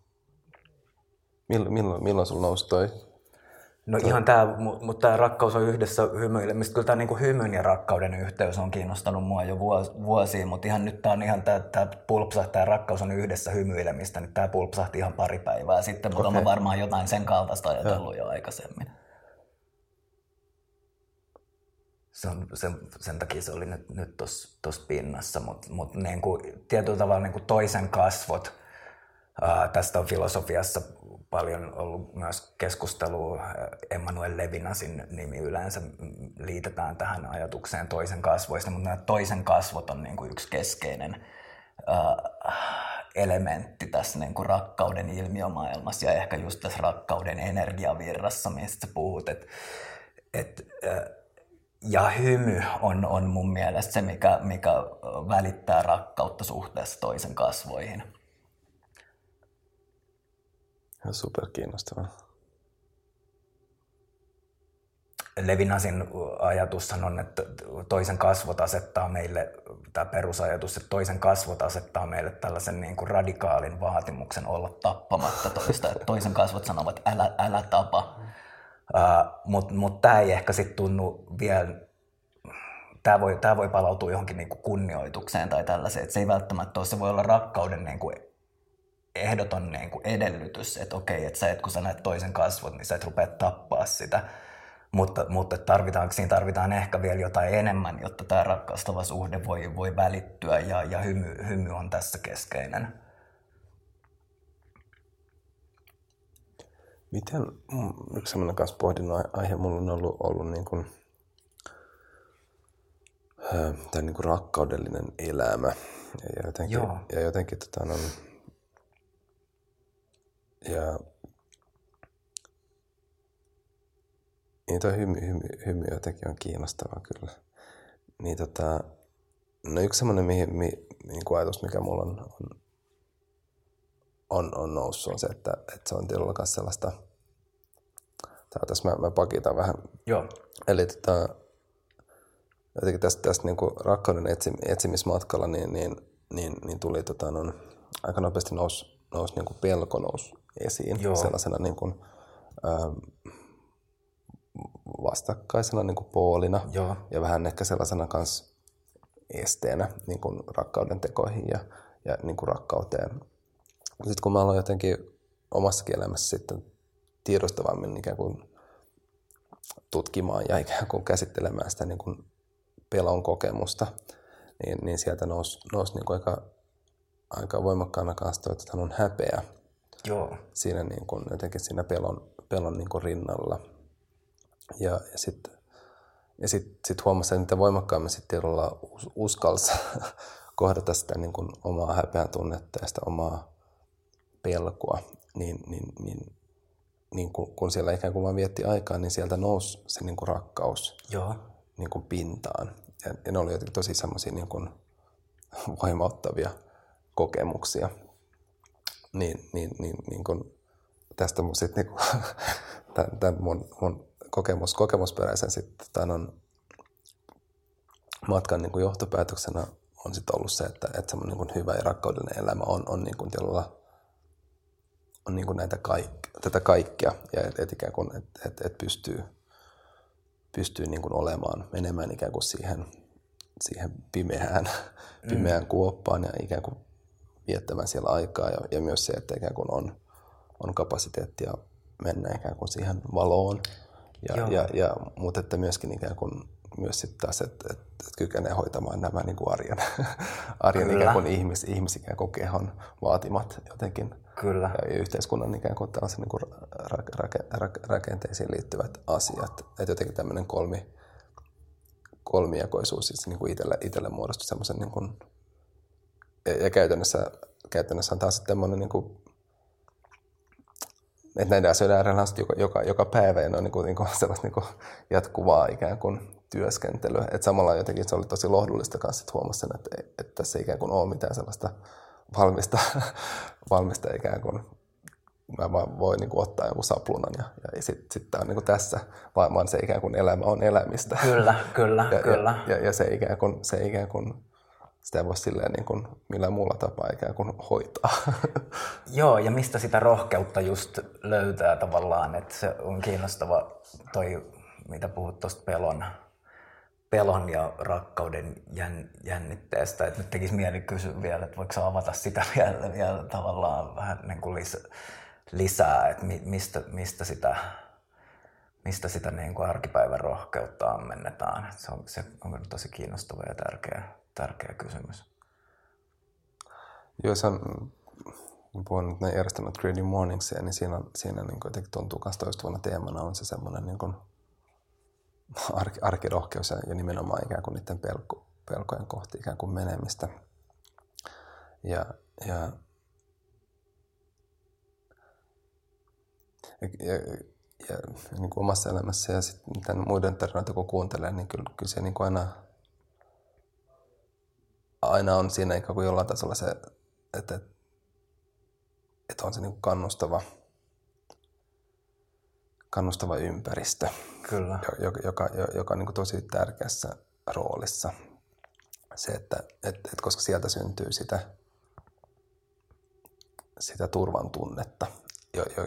Speaker 1: Milloin, milloin, milloin sulla nousi toi?
Speaker 2: No toi. ihan tämä, mutta tämä rakkaus on yhdessä hymyilemistä. Kyllä tämä niinku hymyn ja rakkauden yhteys on kiinnostanut mua jo vuosia, mutta ihan nyt tämä on ihan tämä, tämä pulpsahti, tämä rakkaus on yhdessä hymyilemistä, niin tämä pulpsahti ihan pari päivää sitten, mutta okay. olen varmaan jotain sen kaltaista ajatellut jo aikaisemmin. Se on, sen, sen takia se oli nyt, nyt tuossa pinnassa, mutta mut niinku, tietyllä tavalla niinku toisen kasvot, ää, tästä on filosofiassa paljon ollut myös keskustelua. Emmanuel Levinasin nimi yleensä liitetään tähän ajatukseen toisen kasvoista, mutta nämä toisen kasvot on niin kuin yksi keskeinen äh, elementti tässä niin kuin rakkauden ilmiömaailmassa ja ehkä just tässä rakkauden energiavirrassa, mistä puhut. Et, et, äh, ja hymy on, on mun mielestä se, mikä, mikä välittää rakkautta suhteessa toisen kasvoihin.
Speaker 1: Ihan super kiinnostavaa.
Speaker 2: Levinasin ajatushan on, että toisen kasvot asettaa meille, tämä perusajatus, että toisen kasvot asettaa meille tällaisen niin kuin radikaalin vaatimuksen olla tappamatta toista. Että toisen kasvot sanovat, älä, älä tapa. Uh, Mutta mut tämä ei ehkä sitten tunnu vielä, tämä voi, tää voi palautua johonkin niin kuin kunnioitukseen tai tällaiseen. Että se ei välttämättä ole, se voi olla rakkauden niin kuin ehdoton niin kuin edellytys, että okei, että sä et, kun sä näet toisen kasvot, niin sä et rupea tappaa sitä. Mutta, mutta tarvitaanko, siinä tarvitaan ehkä vielä jotain enemmän, jotta tämä rakastava suhde voi, voi välittyä ja, ja hymy, hymy on tässä keskeinen.
Speaker 1: Miten, mm, yksi sellainen kanssa pohdinnon aihe mulla on ollut, ollut niin kuin, tämä niin kuin rakkaudellinen elämä. Ja jotenkin, Joo. ja jotenkin tota, on, ja niin toi hymy, hymy, hymy jotenkin on kiinnostava kyllä. Niin tota, no yksi semmoinen mihin, mi, niin kuin ajatus, mikä mulla on, on, on, on noussut, on se, että, että se on tietyllä sellaista, tää tässä mä, mä pakitan vähän.
Speaker 2: Joo.
Speaker 1: Eli tota, jotenkin tästä, tästä niin kuin rakkauden etsim, etsimismatkalla niin, niin, niin, niin tuli tota, no, aika nopeasti nousi, nousi niin kuin pelko nousi esiin Joo. sellaisena niin kuin, ähm, vastakkaisena niin kuin poolina Joo. ja vähän ehkä sellaisena kans esteenä niin kuin rakkauden tekoihin ja, ja niin kuin rakkauteen. Sitten kun mä aloin jotenkin omassakin elämässä sitten tiedostavammin ikään kuin tutkimaan ja ikään kuin käsittelemään sitä niin kuin pelon kokemusta, niin, niin sieltä nousi, nousi niin kuin aika, aika voimakkaana kanssa että on häpeä
Speaker 2: Joo.
Speaker 1: siinä niin kuin, jotenkin siinä pelon, pelon niin kuin rinnalla. Ja, ja sitten ja sitten sit huomasin, että voimakkaammin sitten Tirolla uskalsi kohdata sitä niin kuin omaa häpeän tunnetta ja sitä omaa pelkoa, niin, niin, niin, niin kun, kun siellä ikään kuin vaan vietti aikaa, niin sieltä nousi se niin kuin rakkaus
Speaker 2: Joo.
Speaker 1: Niin kuin pintaan. Ja, ja ne oli jotenkin tosi semmoisia niin kuin voimauttavia kokemuksia. Niin, niin, niin, niin kuin tästä mun sit niin kuin, tämän, tämän mun, mun kokemus, kokemusperäisen sitten tämän on matkan niin kuin johtopäätöksenä on sitten ollut se, että, että semmoinen niin hyvä ja rakkaudellinen elämä on, on niin kuin on niin kuin näitä kaik, tätä kaikkea ja että et ikään kuin et, et, et pystyy, pystyy niin kuin olemaan, menemään ikään kuin siihen, siihen pimeään, mm. pimeään kuoppaan ja ikään kuin viettämään siellä aikaa ja, ja myös se, että ikään kuin on, on kapasiteettia mennä ikään kuin siihen valoon. Ja, ja, ja, mutta että myöskin ikään kuin myös sitten taas, että, että, että kykenee hoitamaan nämä niin kuin arjen, arjen ikään kuin ihmis, ihmis ikään kuin kehon vaatimat jotenkin
Speaker 2: Kyllä.
Speaker 1: ja yhteiskunnan ikään kuin tällaisen niin kuin ra, ra, ra, rakenteisiin liittyvät asiat. Että jotenkin tämmöinen kolmi, kolmijakoisuus siis niin kuin itselle, itselle muodostui semmoisen niin kuin, ja, ja käytännössä, käytännössä on taas tämmöinen niin kuin, että näiden asioiden äärellä joka, joka, joka päivä ja ne on niin kuin, niin kuin sellaista niin kuin jatkuvaa ikään kuin työskentelyä. Et samalla jotenkin se oli tosi lohdullista kanssa, että huomasin, että, että tässä ei ikään kuin ole mitään sellaista valmista, valmista ikään kuin mä vaan voin niin kuin ottaa jonkun saplunan ja, ja sitten sit tämä on niin kuin tässä, vaan, vaan se ikään kuin elämä on elämistä.
Speaker 2: Kyllä, kyllä,
Speaker 1: ja,
Speaker 2: kyllä.
Speaker 1: Ja, ja, ja se ikään kuin, se ikään kuin sitä ei voi silleen niin kuin millään muulla tapaa ikään kuin hoitaa.
Speaker 2: Joo, ja mistä sitä rohkeutta just löytää tavallaan, että se on kiinnostava toi, mitä puhut tuosta pelon, pelon ja rakkauden jän, jännitteestä. Et nyt tekisi mieli kysyä vielä, että voiko avata sitä vielä, vielä tavallaan vähän niin kuin lisä, lisää, että mistä, mistä sitä, mistä sitä niin kuin arkipäivän rohkeutta ammennetaan. Se on, se on tosi kiinnostava ja tärkeä, tärkeä kysymys.
Speaker 1: Joo, se on, puhun nyt näin järjestänyt Creative Morningsia, niin siinä, siinä niin kuin tuntuu myös toistuvana teemana on se semmoinen niin kuin, arki, arkirohkeus ja, ja nimenomaan ikään kuin niiden pelko, pelkojen kohti ikään kuin menemistä. Ja, ja, ja, ja niin kuin omassa elämässä ja sitten muiden tarinoita kun kuuntelee, niin kyllä, kyllä se niin kuin aina, aina on siinä ikään kuin jollain tasolla se, että, että on se niin kuin kannustava – kannustava ympäristö,
Speaker 2: Kyllä.
Speaker 1: joka, joka, joka on niin tosi tärkeässä roolissa. Se, että et, et koska sieltä syntyy sitä, sitä turvan tunnetta,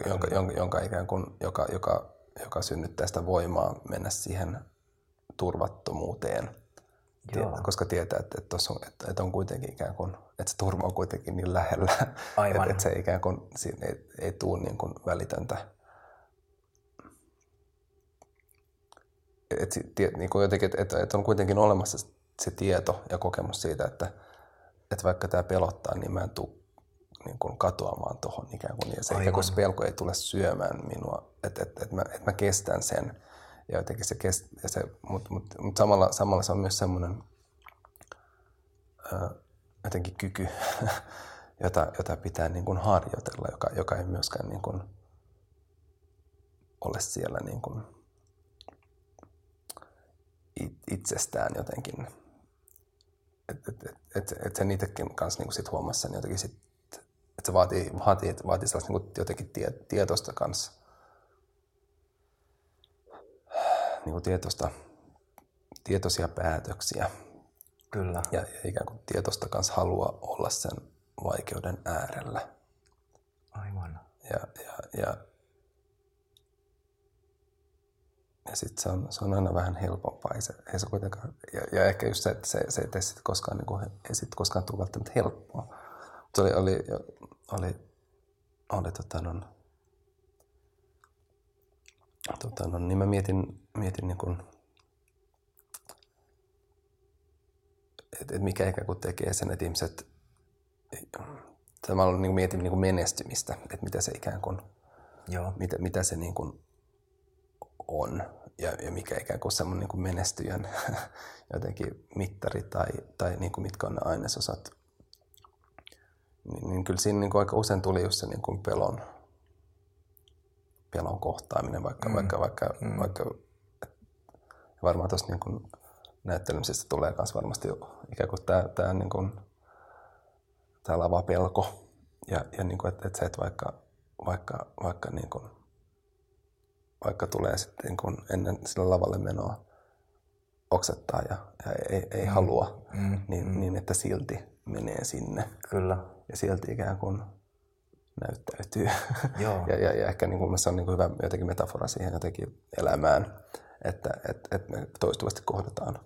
Speaker 1: jonka, jonka, jonka, ikään kuin, joka, joka, joka synnyttää sitä voimaa mennä siihen turvattomuuteen. Joo. Koska tietää, että, että, on, että, että on kuitenkin ikään kuin, että se turva on kuitenkin niin lähellä, Aivan. että, että se ikään kuin, ei, ei tule niin kuin välitöntä et, niin kuin jotenkin, että, että on kuitenkin olemassa se tieto ja kokemus siitä, että, että vaikka tämä pelottaa, niin mä en tule niin kuin katoamaan tuohon ikään kuin. Ja se, ikään kuin se pelko ei tule syömään minua, että, että, että, mä, että mä kestän sen. Ja jotenkin se, kest, ja se mutta mut, mut samalla, samalla se on myös semmoinen jotenkin kyky, jota, jota pitää niin kuin harjoitella, joka, joka ei myöskään niin kuin ole siellä niin kuin itsestään jotenkin. Että et, et, et, et sen itsekin kanssa niin sit huomasi sen jotenkin sit, että se vaatii, vaatii, vaatii sellaista niin jotenkin tie, tietoista kanssa. Niin kuin tietoista, tietoisia päätöksiä.
Speaker 2: Kyllä.
Speaker 1: Ja, ja ikään kuin tietoista kanssa halua olla sen vaikeuden äärellä.
Speaker 2: Aivan.
Speaker 1: Ja, ja, ja ja sitten se on, se on aina vähän helpompaa. Ei se, ei se kuitenkaan, ja, ja, ehkä just se, että se, se ei tee sit koskaan, niin kuin, ei sit koskaan tule välttämättä helppoa. Mutta oli, oli, oli, oli tota, non, tota, non, niin mä mietin, mietin niin kuin, että et mikä ikään kuin tekee sen, että ihmiset, tämä on niin mietin niin kuin menestymistä, että mitä se ikään kuin,
Speaker 2: Joo.
Speaker 1: Mitä, mitä se niin kuin on. ja, ja mikä ikään kuin semmoinen niin kuin menestyjän jotenkin mittari tai, tai niin kuin mitkä on ne ainesosat. Niin, niin kyllä siinä niin kuin aika usein tuli just se niin kuin pelon, pelon kohtaaminen, vaikka, mm. vaikka, vaikka, mm. vaikka varmaan tuossa niin näyttelemisestä tulee myös varmasti ikään kuin tämä, tämä, niin kuin, tämä lava pelko. Ja, ja niin kuin, että, että se, että vaikka, vaikka, vaikka, niin kuin, vaikka tulee sitten niin kuin ennen sillä lavalle menoa oksettaa ja, ja ei, ei mm. halua, mm. Niin, mm. niin että silti menee sinne.
Speaker 2: Kyllä.
Speaker 1: Ja silti ikään kuin näyttäytyy. Joo. ja, ja, ja ehkä niin kuin se on niin kuin hyvä jotenkin metafora siihen jotenkin elämään, että et, et me toistuvasti kohdataan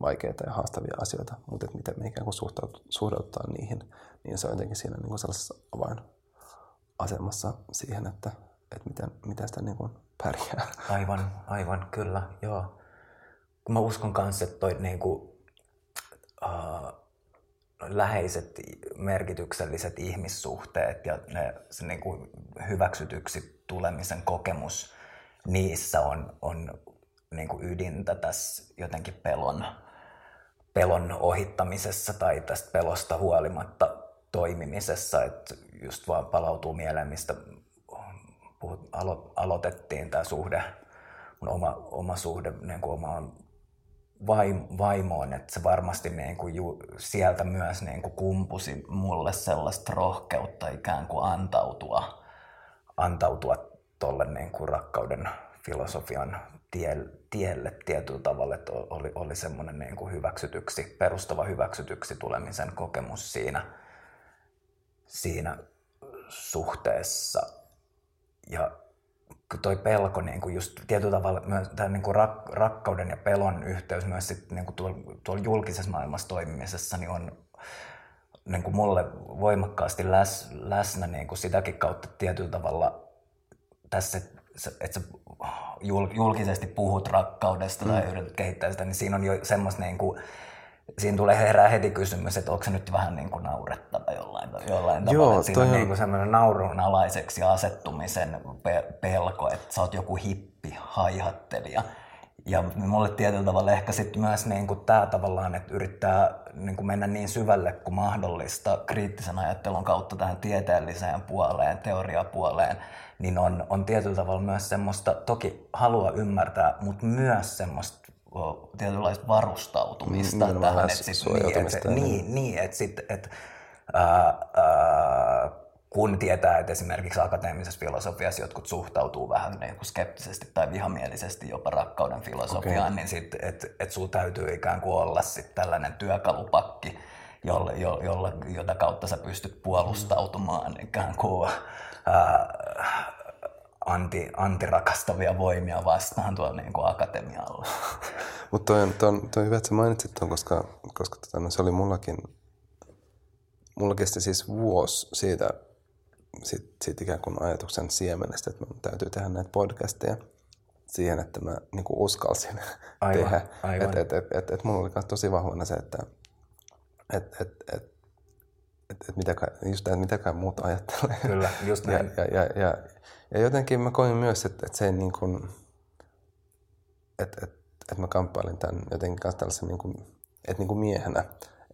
Speaker 1: vaikeita ja haastavia asioita, mutta että miten me ikään kuin suhtaudutaan niihin, niin se on jotenkin siinä niin kuin sellaisessa avainasemassa siihen, että, että miten, miten sitä niin kuin pärjää.
Speaker 2: Aivan, aivan, kyllä, joo. Kun mä uskon kanssa, että toi niin kuin, uh, läheiset merkitykselliset ihmissuhteet ja ne, se niin kuin hyväksytyksi tulemisen kokemus niissä on, on niin kuin ydintä tässä jotenkin pelon, pelon ohittamisessa tai tästä pelosta huolimatta toimimisessa. Että just vaan palautuu mieleen, mistä puhut, alo, aloitettiin tämä suhde, mun oma, oma suhde niin kuin omaan vaimoon, että se varmasti niin kuin ju, sieltä myös niin kuin kumpusi mulle sellaista rohkeutta ikään kuin antautua, antautua tolle niin rakkauden filosofian tie, tielle tietyllä tavalla, että oli, oli semmoinen niin kuin hyväksytyksi, perustava hyväksytyksi tulemisen kokemus siinä, siinä suhteessa. Ja toi pelko, niin kuin just tietyllä tavalla myös tämä niin kuin rak, rakkauden ja pelon yhteys myös sit, niin kuin tuolla, tuolla julkisessa maailmassa toimimisessa niin on niin kuin mulle voimakkaasti läs, läsnä niin kuin sitäkin kautta tietyllä tavalla tässä, että sä julkisesti puhut rakkaudesta mm. tai yrität kehittää sitä, niin siinä on jo semmoista niin kuin, siinä tulee herää heti kysymys, että onko se nyt vähän niin kuin naurettava jollain, jollain Joo, tavalla. Että siinä on, on... niin kuin semmoinen naurunalaiseksi asettumisen pe- pelko, että sä oot joku hippi, haihattelija. Ja mulle tietyllä tavalla ehkä sitten myös niin kuin tämä tavallaan, että yrittää niin kuin mennä niin syvälle kuin mahdollista kriittisen ajattelun kautta tähän tieteelliseen puoleen, teoriapuoleen, niin on, on tietyllä tavalla myös semmoista, toki halua ymmärtää, mutta myös semmoista tietynlaista varustautumista mm, tähän. Että sit, niin, et, niin, niin, että sit, et, ää, ää, kun tietää, että esimerkiksi akateemisessa filosofiassa jotkut suhtautuu vähän niin kuin skeptisesti tai vihamielisesti jopa rakkauden filosofiaan, okay. niin sit, et, et sulla täytyy ikään kuin olla sit tällainen työkalupakki, jolle, jo, jolla, jota kautta sä pystyt puolustautumaan mm. ikään kuin ää, anti, antirakastavia voimia vastaan tuolla niin kuin akatemialla.
Speaker 1: Mutta toi, toi, toi hyvä, että sä mainitsit tuon, koska, koska tota, no, se oli mullakin, mulla kesti siis vuosi siitä, siitä, siitä ikään kuin ajatuksen siemenestä, että mun täytyy tehdä näitä podcasteja siihen, että mä niin kuin uskalsin aivan, tehdä. Aivan. Et, et, et, et, et mulla oli myös tosi vahvana se, että et, et, et, et, et mitäkään, just tämä, mitäkään muut ajattelee.
Speaker 2: Kyllä, just näin.
Speaker 1: Ja, ja, ja, ja, ja jotenkin mä koin myös, että, että se ei niin kuin, että, että, että mä kamppailin tämän jotenkin kanssa tällaisen niin kuin, että niin kuin miehenä,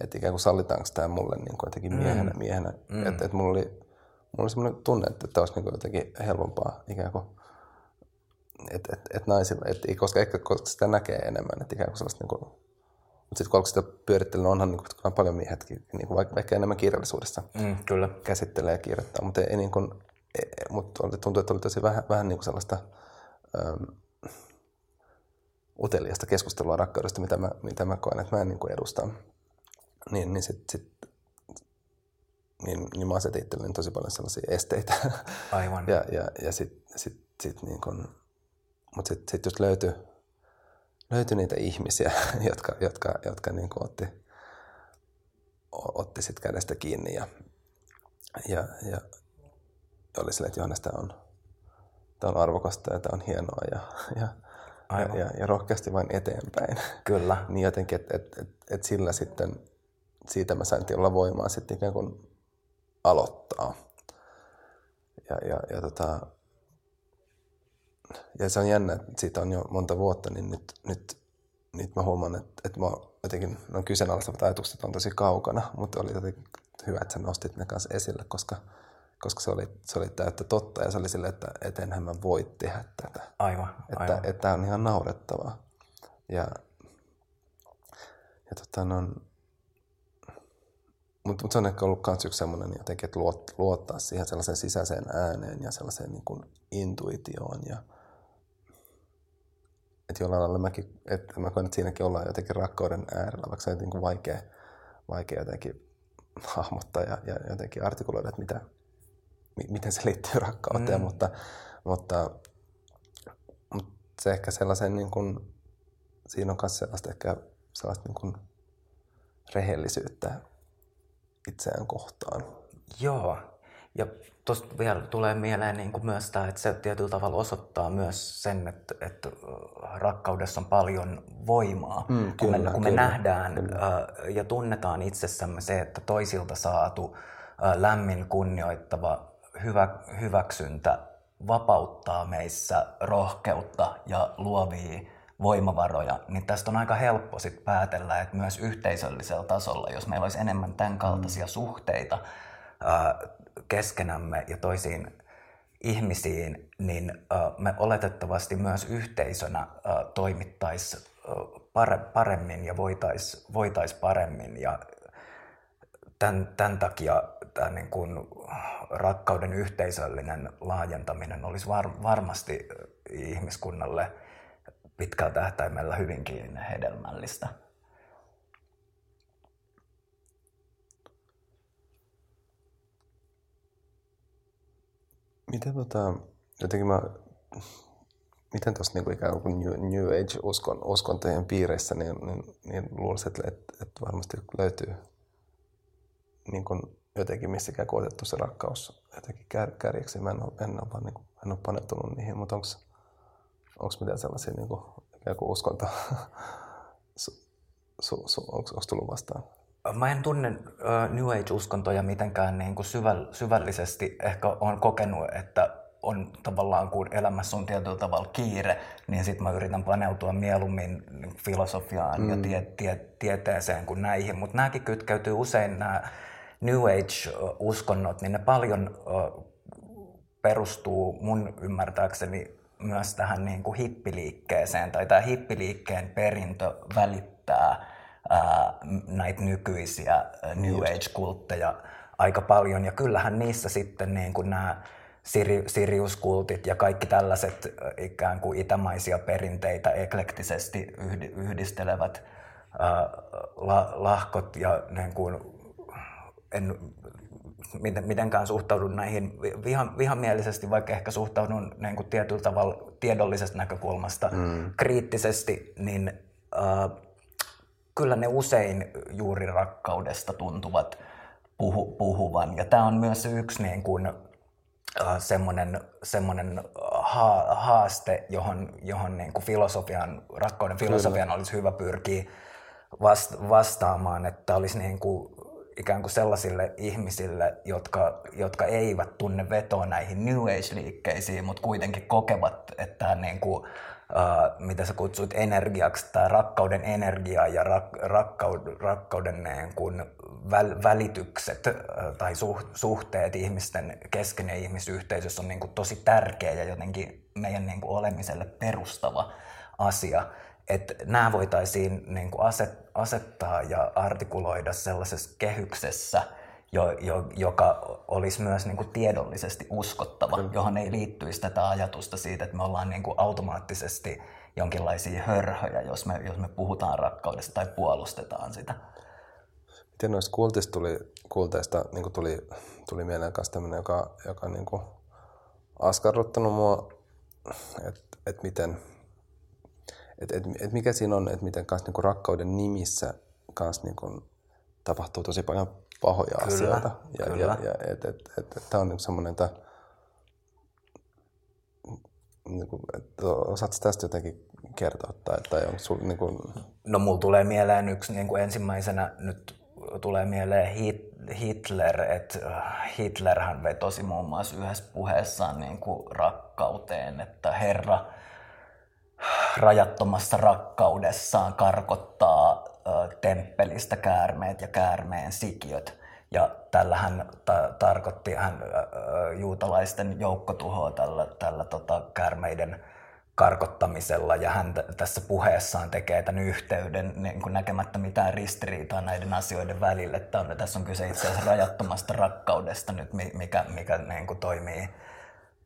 Speaker 1: että ikään kuin sallitaanko tämä mulle niin kuin jotenkin miehenä, mm. miehenä. Mm. Että, että mulla oli, mulla oli semmoinen tunne, että tämä olisi niin kuin jotenkin helpompaa ikään kuin, että, että, että naisilla, että, koska, ehkä, koska sitä näkee enemmän, että ikään kuin sellaista niin kuin, mutta sitten kun sitä pyörittelen, onhan niin kuin, paljon miehetkin, niin kuin vaikka, vaikka enemmän kirjallisuudessa
Speaker 2: mm, kyllä.
Speaker 1: käsittelee ja kirjoittaa, mutta ei, niin kuin, mutta tuntuu, että oli tosi vähän, vähän niin kuin sellaista ähm, uteliasta keskustelua rakkaudesta, mitä mä, mitä mä koen, että mä en niin kuin edusta. Niin, niin sit, sit, niin, niin mä asetin itselleni tosi paljon sellaisia esteitä.
Speaker 2: Aivan.
Speaker 1: ja, ja, ja sitten sit, sit niin kuin, mutta sitten sit just löytyi, löytyi niitä ihmisiä, jotka, jotka, jotka niin kuin otti, otti sit kädestä kiinni ja, ja, ja, oli silleen, että Johannes, tämä on, tämä on arvokasta ja tämä on hienoa ja, ja, ja, ja, ja rohkeasti vain eteenpäin.
Speaker 2: Kyllä.
Speaker 1: niin jotenkin, että et, et, et sillä sitten, siitä mä sain olla voimaa sitten ikään kuin aloittaa. Ja, ja, ja tota, ja se on jännä, että siitä on jo monta vuotta, niin nyt, nyt, nyt mä huomaan, että, että mä jotenkin, no kyseenalaistavat ajatukset on tosi kaukana, mutta oli jotenkin hyvä, että sä nostit ne kanssa esille, koska, koska se, oli, se oli täyttä totta ja se oli sille, että, että enhän mä voi tehdä tätä.
Speaker 2: Aivan,
Speaker 1: että,
Speaker 2: aivan.
Speaker 1: Että, tämä on ihan naurettavaa. Ja, ja tota, no, mutta mut se on ehkä ollut myös yksi sellainen jotenkin, että luot, luottaa siihen sellaiseen sisäiseen ääneen ja sellaiseen niin kuin intuitioon. Ja, että jollain lailla mäkin, että mä koen, että siinäkin ollaan jotenkin rakkauden äärellä, vaikka se on niin kuin vaikea, vaikea jotenkin hahmottaa ja, ja jotenkin artikuloida, että mitä, miten se liittyy rakkauteen, mm. mutta, mutta, mutta se ehkä sellaisen niin kuin, siinä on myös sellaista ehkä sellaista niin kuin rehellisyyttä itseään kohtaan.
Speaker 2: Joo, ja tuosta vielä tulee mieleen niin kuin myös tämä, että se tietyllä tavalla osoittaa myös sen, että, että rakkaudessa on paljon voimaa. Mm, kyllä, kun me, kun me kyllä, nähdään kyllä. ja tunnetaan itsessämme se, että toisilta saatu lämmin, kunnioittava hyvä, hyväksyntä vapauttaa meissä rohkeutta ja luovia voimavaroja, niin tästä on aika helppo sit päätellä, että myös yhteisöllisellä tasolla, jos meillä olisi enemmän tämän kaltaisia mm. suhteita ää, keskenämme ja toisiin ihmisiin, niin ää, me oletettavasti myös yhteisönä toimittaisiin paremmin ja voitaisiin voitais paremmin. Ja tämän, tämän takia tämä niin kuin rakkauden yhteisöllinen laajentaminen olisi var, varmasti ihmiskunnalle – pitkällä tähtäimellä hyvinkin hedelmällistä.
Speaker 1: Miten tota, jotenkin mä, miten tuossa niinku ikään kuin New, New Age-uskon uskontojen piireissä, niin, niin, niin luulisin, että, että, että varmasti löytyy niin kuin jotenkin missäkään koetettu se rakkaus jotenkin kär, kärjeksi. Mä en ole, en ole, vaan, niin kuin, en ole paneutunut niihin, mutta onko onko mitään sellaisia niin kuin, ikään kuin uskonto, su, su, su, onko tullut vastaan?
Speaker 2: Mä en tunne uh, New Age-uskontoja mitenkään niin kuin syväll- syvällisesti. Ehkä on kokenut, että on tavallaan, kun elämässä on tietyllä tavalla kiire, niin sitten mä yritän paneutua mieluummin filosofiaan mm. ja tie, tie, tieteeseen kuin näihin. Mutta nämäkin kytkeytyy usein, nämä New Age-uskonnot, niin ne paljon perustuu mun ymmärtääkseni myös tähän niin kuin hippiliikkeeseen, tai tämä hippiliikkeen perintö välittää ää, näitä nykyisiä New Age-kultteja aika paljon, ja kyllähän niissä sitten niin kuin nämä Sirius-kultit ja kaikki tällaiset ikään kuin itämaisia perinteitä eklektisesti yhdistelevät ää, la, lahkot ja niin kuin, en miten, mitenkään suhtaudun näihin vihan, vihamielisesti, vaikka ehkä suhtaudun niin kuin tietyllä tavalla tiedollisesta näkökulmasta mm. kriittisesti, niin äh, kyllä ne usein juuri rakkaudesta tuntuvat puhu, puhuvan. Ja tämä on myös yksi niin kuin, äh, semmoinen, semmoinen ha, haaste, johon, johon niin kuin filosofian, rakkauden filosofian kyllä. olisi hyvä pyrkiä vastaamaan, että olisi niin kuin ikään kuin sellaisille ihmisille, jotka, jotka eivät tunne vetoa näihin New Age-liikkeisiin, mutta kuitenkin kokevat, että niin kuin, Uh, mitä sä kutsut energiaksi, tämä rakkauden energia ja rak, rakkaud, rakkauden niin kuin väl, välitykset uh, tai suh, suhteet ihmisten kesken ja ihmisyhteisössä on niin kuin tosi tärkeä ja jotenkin meidän niin kuin olemiselle perustava asia että nämä voitaisiin niin kuin aset, asettaa ja artikuloida sellaisessa kehyksessä, jo, jo, joka olisi myös niin kuin tiedollisesti uskottava, Kyllä. johon ei liittyisi tätä ajatusta siitä, että me ollaan niin kuin automaattisesti jonkinlaisia hörhöjä, jos me, jos me puhutaan rakkaudesta tai puolustetaan sitä.
Speaker 1: Miten noista kultista tuli, kulteista niin tuli, tuli mieleen myös tämmöinen, joka, joka niin kuin askarruttanut mua, että et miten, et, et, et mikä siinä on, että miten kanssa niinku rakkauden nimissä kanssa niinku tapahtuu tosi paljon pahoja kyllä, asioita. Ja, kyllä. ja, ja et, et, et, et, tämä on niinku semmoinen, että niinku, et, osaatko tästä jotenkin kertoa? Tai, tai onko sul, niinku...
Speaker 2: No mulla tulee mieleen yksi niin kuin ensimmäisenä nyt tulee mieleen Hitler, että äh, Hitlerhän vetosi muun muassa yhdessä puheessaan niin kuin rakkauteen, että Herra rajattomassa rakkaudessaan karkottaa temppelistä käärmeet ja käärmeen sikiöt. Ja tällä hän ta- tarkoitti hän juutalaisten joukkotuhoa tällä, tällä tota, käärmeiden karkottamisella ja hän t- tässä puheessaan tekee tämän yhteyden niin kuin näkemättä mitään ristiriitaa näiden asioiden välille. Tämä, tässä on kyse itse asiassa rajattomasta rakkaudesta nyt, mikä, mikä niin kuin toimii,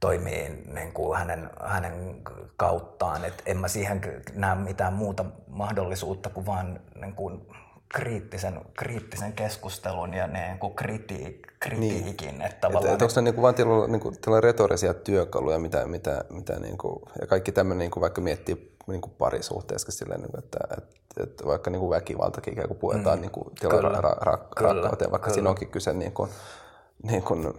Speaker 2: toimii niin kuin hänen, hänen kauttaan. Et en mä siihen näe mitään muuta mahdollisuutta kuin vaan niin kuin kriittisen, kriittisen keskustelun ja niin kuin kritiik, kritiikin. Niin. Että
Speaker 1: et, et onko ne niin kuin vain tilalla, niin kuin, retorisia työkaluja, mitä, mitä, mitä niin kuin, ja kaikki tämmöinen, niin kuin vaikka miettii niin kuin parisuhteessa silleen, niin kuin, että, että, että vaikka niin kuin väkivaltakin ikään kuin puetaan mm. niin kuin, tilalla ra, ra, ra, rakkauteen, vaikka kyllä. siinä onkin kyse niin kuin, niin kuin,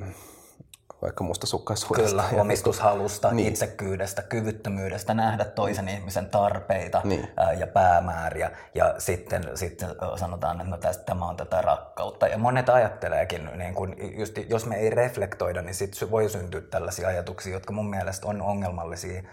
Speaker 1: vaikka mustasukkaisuudesta.
Speaker 2: Kyllä, omistushalusta, niin. itsekyydestä, kyvyttömyydestä nähdä toisen mm. ihmisen tarpeita niin. ja päämääriä. Ja sitten, sitten sanotaan, että no tästä, tämä on tätä rakkautta. Ja monet ajatteleekin, niin kun, just, jos me ei reflektoida, niin sitten voi syntyä tällaisia ajatuksia, jotka mun mielestä on ongelmallisia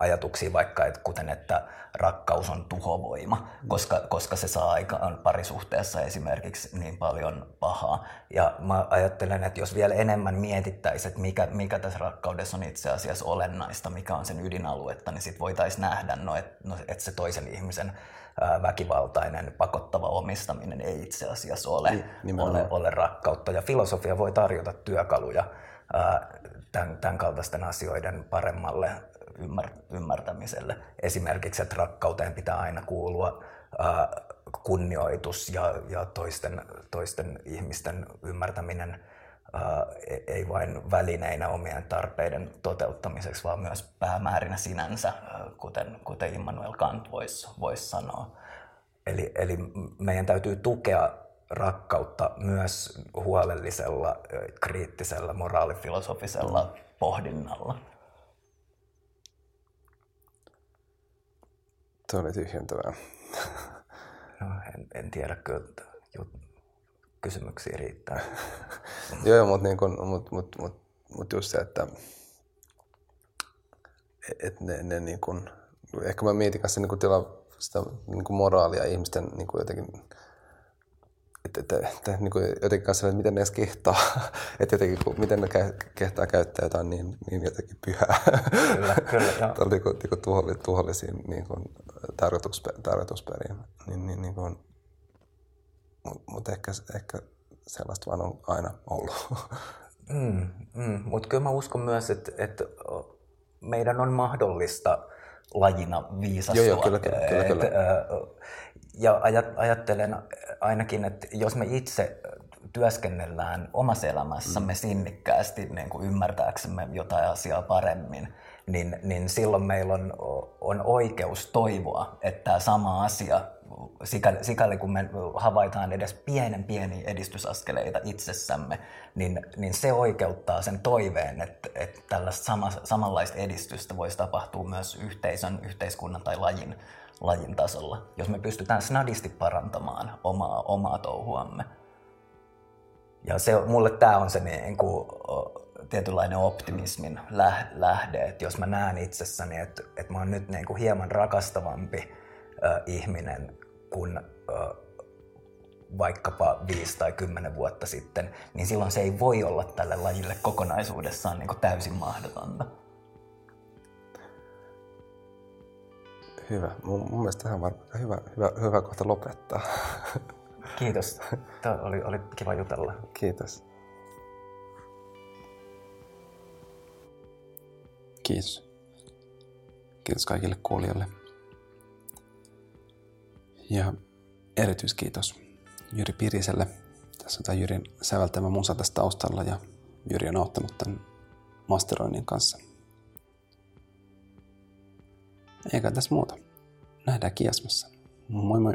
Speaker 2: ajatuksia vaikka, että kuten että rakkaus on tuhovoima, koska, koska se saa aikaan parisuhteessa esimerkiksi niin paljon pahaa. Ja mä ajattelen, että jos vielä enemmän mietittäisiin, että mikä, mikä tässä rakkaudessa on itse asiassa olennaista, mikä on sen ydinaluetta, niin sitten voitaisiin nähdä, no, että no, et se toisen ihmisen väkivaltainen, pakottava omistaminen ei itse asiassa ole, niin, ole, ole rakkautta. Ja filosofia voi tarjota työkaluja tämän, tämän kaltaisten asioiden paremmalle ymmär, ymmärtämiselle. Esimerkiksi, että rakkauteen pitää aina kuulua ää, kunnioitus ja, ja toisten, toisten ihmisten ymmärtäminen ää, e, ei vain välineinä omien tarpeiden toteuttamiseksi, vaan myös päämäärinä sinänsä, kuten, kuten Immanuel Kant voisi vois sanoa. Eli, eli meidän täytyy tukea rakkautta myös huolellisella, kriittisellä, moraalifilosofisella pohdinnalla.
Speaker 1: Se oli tyhjentävää.
Speaker 2: No, en, en tiedä, kyllä jut, kysymyksiä riittää.
Speaker 1: Joo, mutta niin mut, mut, mut, mut just se, että et ne, ne niin kun, ehkä mä mietin kanssa niin tila, sitä niin moraalia ihmisten niin jotenkin että, että, että niin kuin jotenkin kanssa, että miten ne edes kehtaa, että jotenkin, kun, miten ne kehtaa käyttää jotain niin, niin jotenkin pyhää. Kyllä, kyllä, joo. Tai niin kuin, niin kuin tuholle, tuhollisiin niin kuin, tarkoitusper, tarkoitusperiin. Niin, niin, niin kuin, mutta mut ehkä, ehkä sellaista vaan on aina ollut.
Speaker 2: Mm, mm, mutta kyllä mä uskon myös, että, että meidän on mahdollista lajina viisastua.
Speaker 1: Joo, joo, kyllä, kyllä, kyllä, kyllä. Et,
Speaker 2: ja ajattelen ainakin, että jos me itse työskennellään omassa elämässämme mm. sinnikkäästi niin kuin ymmärtääksemme jotain asiaa paremmin, niin, niin silloin meillä on, on oikeus toivoa, että tämä sama asia, sikäli, sikäli kun me havaitaan edes pienen pieniä edistysaskeleita itsessämme, niin, niin se oikeuttaa sen toiveen, että, että tällaista sama, samanlaista edistystä voisi tapahtua myös yhteisön, yhteiskunnan tai lajin lajin tasolla, jos me pystytään snadisti parantamaan omaa, omaa touhuamme. Ja se, mulle tämä on se niin kuin, tietynlainen optimismin lähde, että jos mä näen itsessäni, että, että mä oon nyt niin kuin hieman rakastavampi äh, ihminen kuin äh, vaikkapa viisi tai kymmenen vuotta sitten, niin silloin se ei voi olla tälle lajille kokonaisuudessaan niin kuin täysin mahdotonta.
Speaker 1: Hyvä. Mun, mun mielestä tähän on hyvä, hyvä, hyvä kohta lopettaa.
Speaker 2: Kiitos. Tämä oli, oli kiva jutella.
Speaker 1: Kiitos. Kiitos. Kiitos kaikille kuulijoille. Ja erityiskiitos Jyri Piriselle. Tässä on tämä Jyrin säveltämä musa tässä taustalla ja Jyri on auttanut tämän masteroinnin kanssa. Eikä tässä muuta. Nähdään kiasmassa. Moi moi.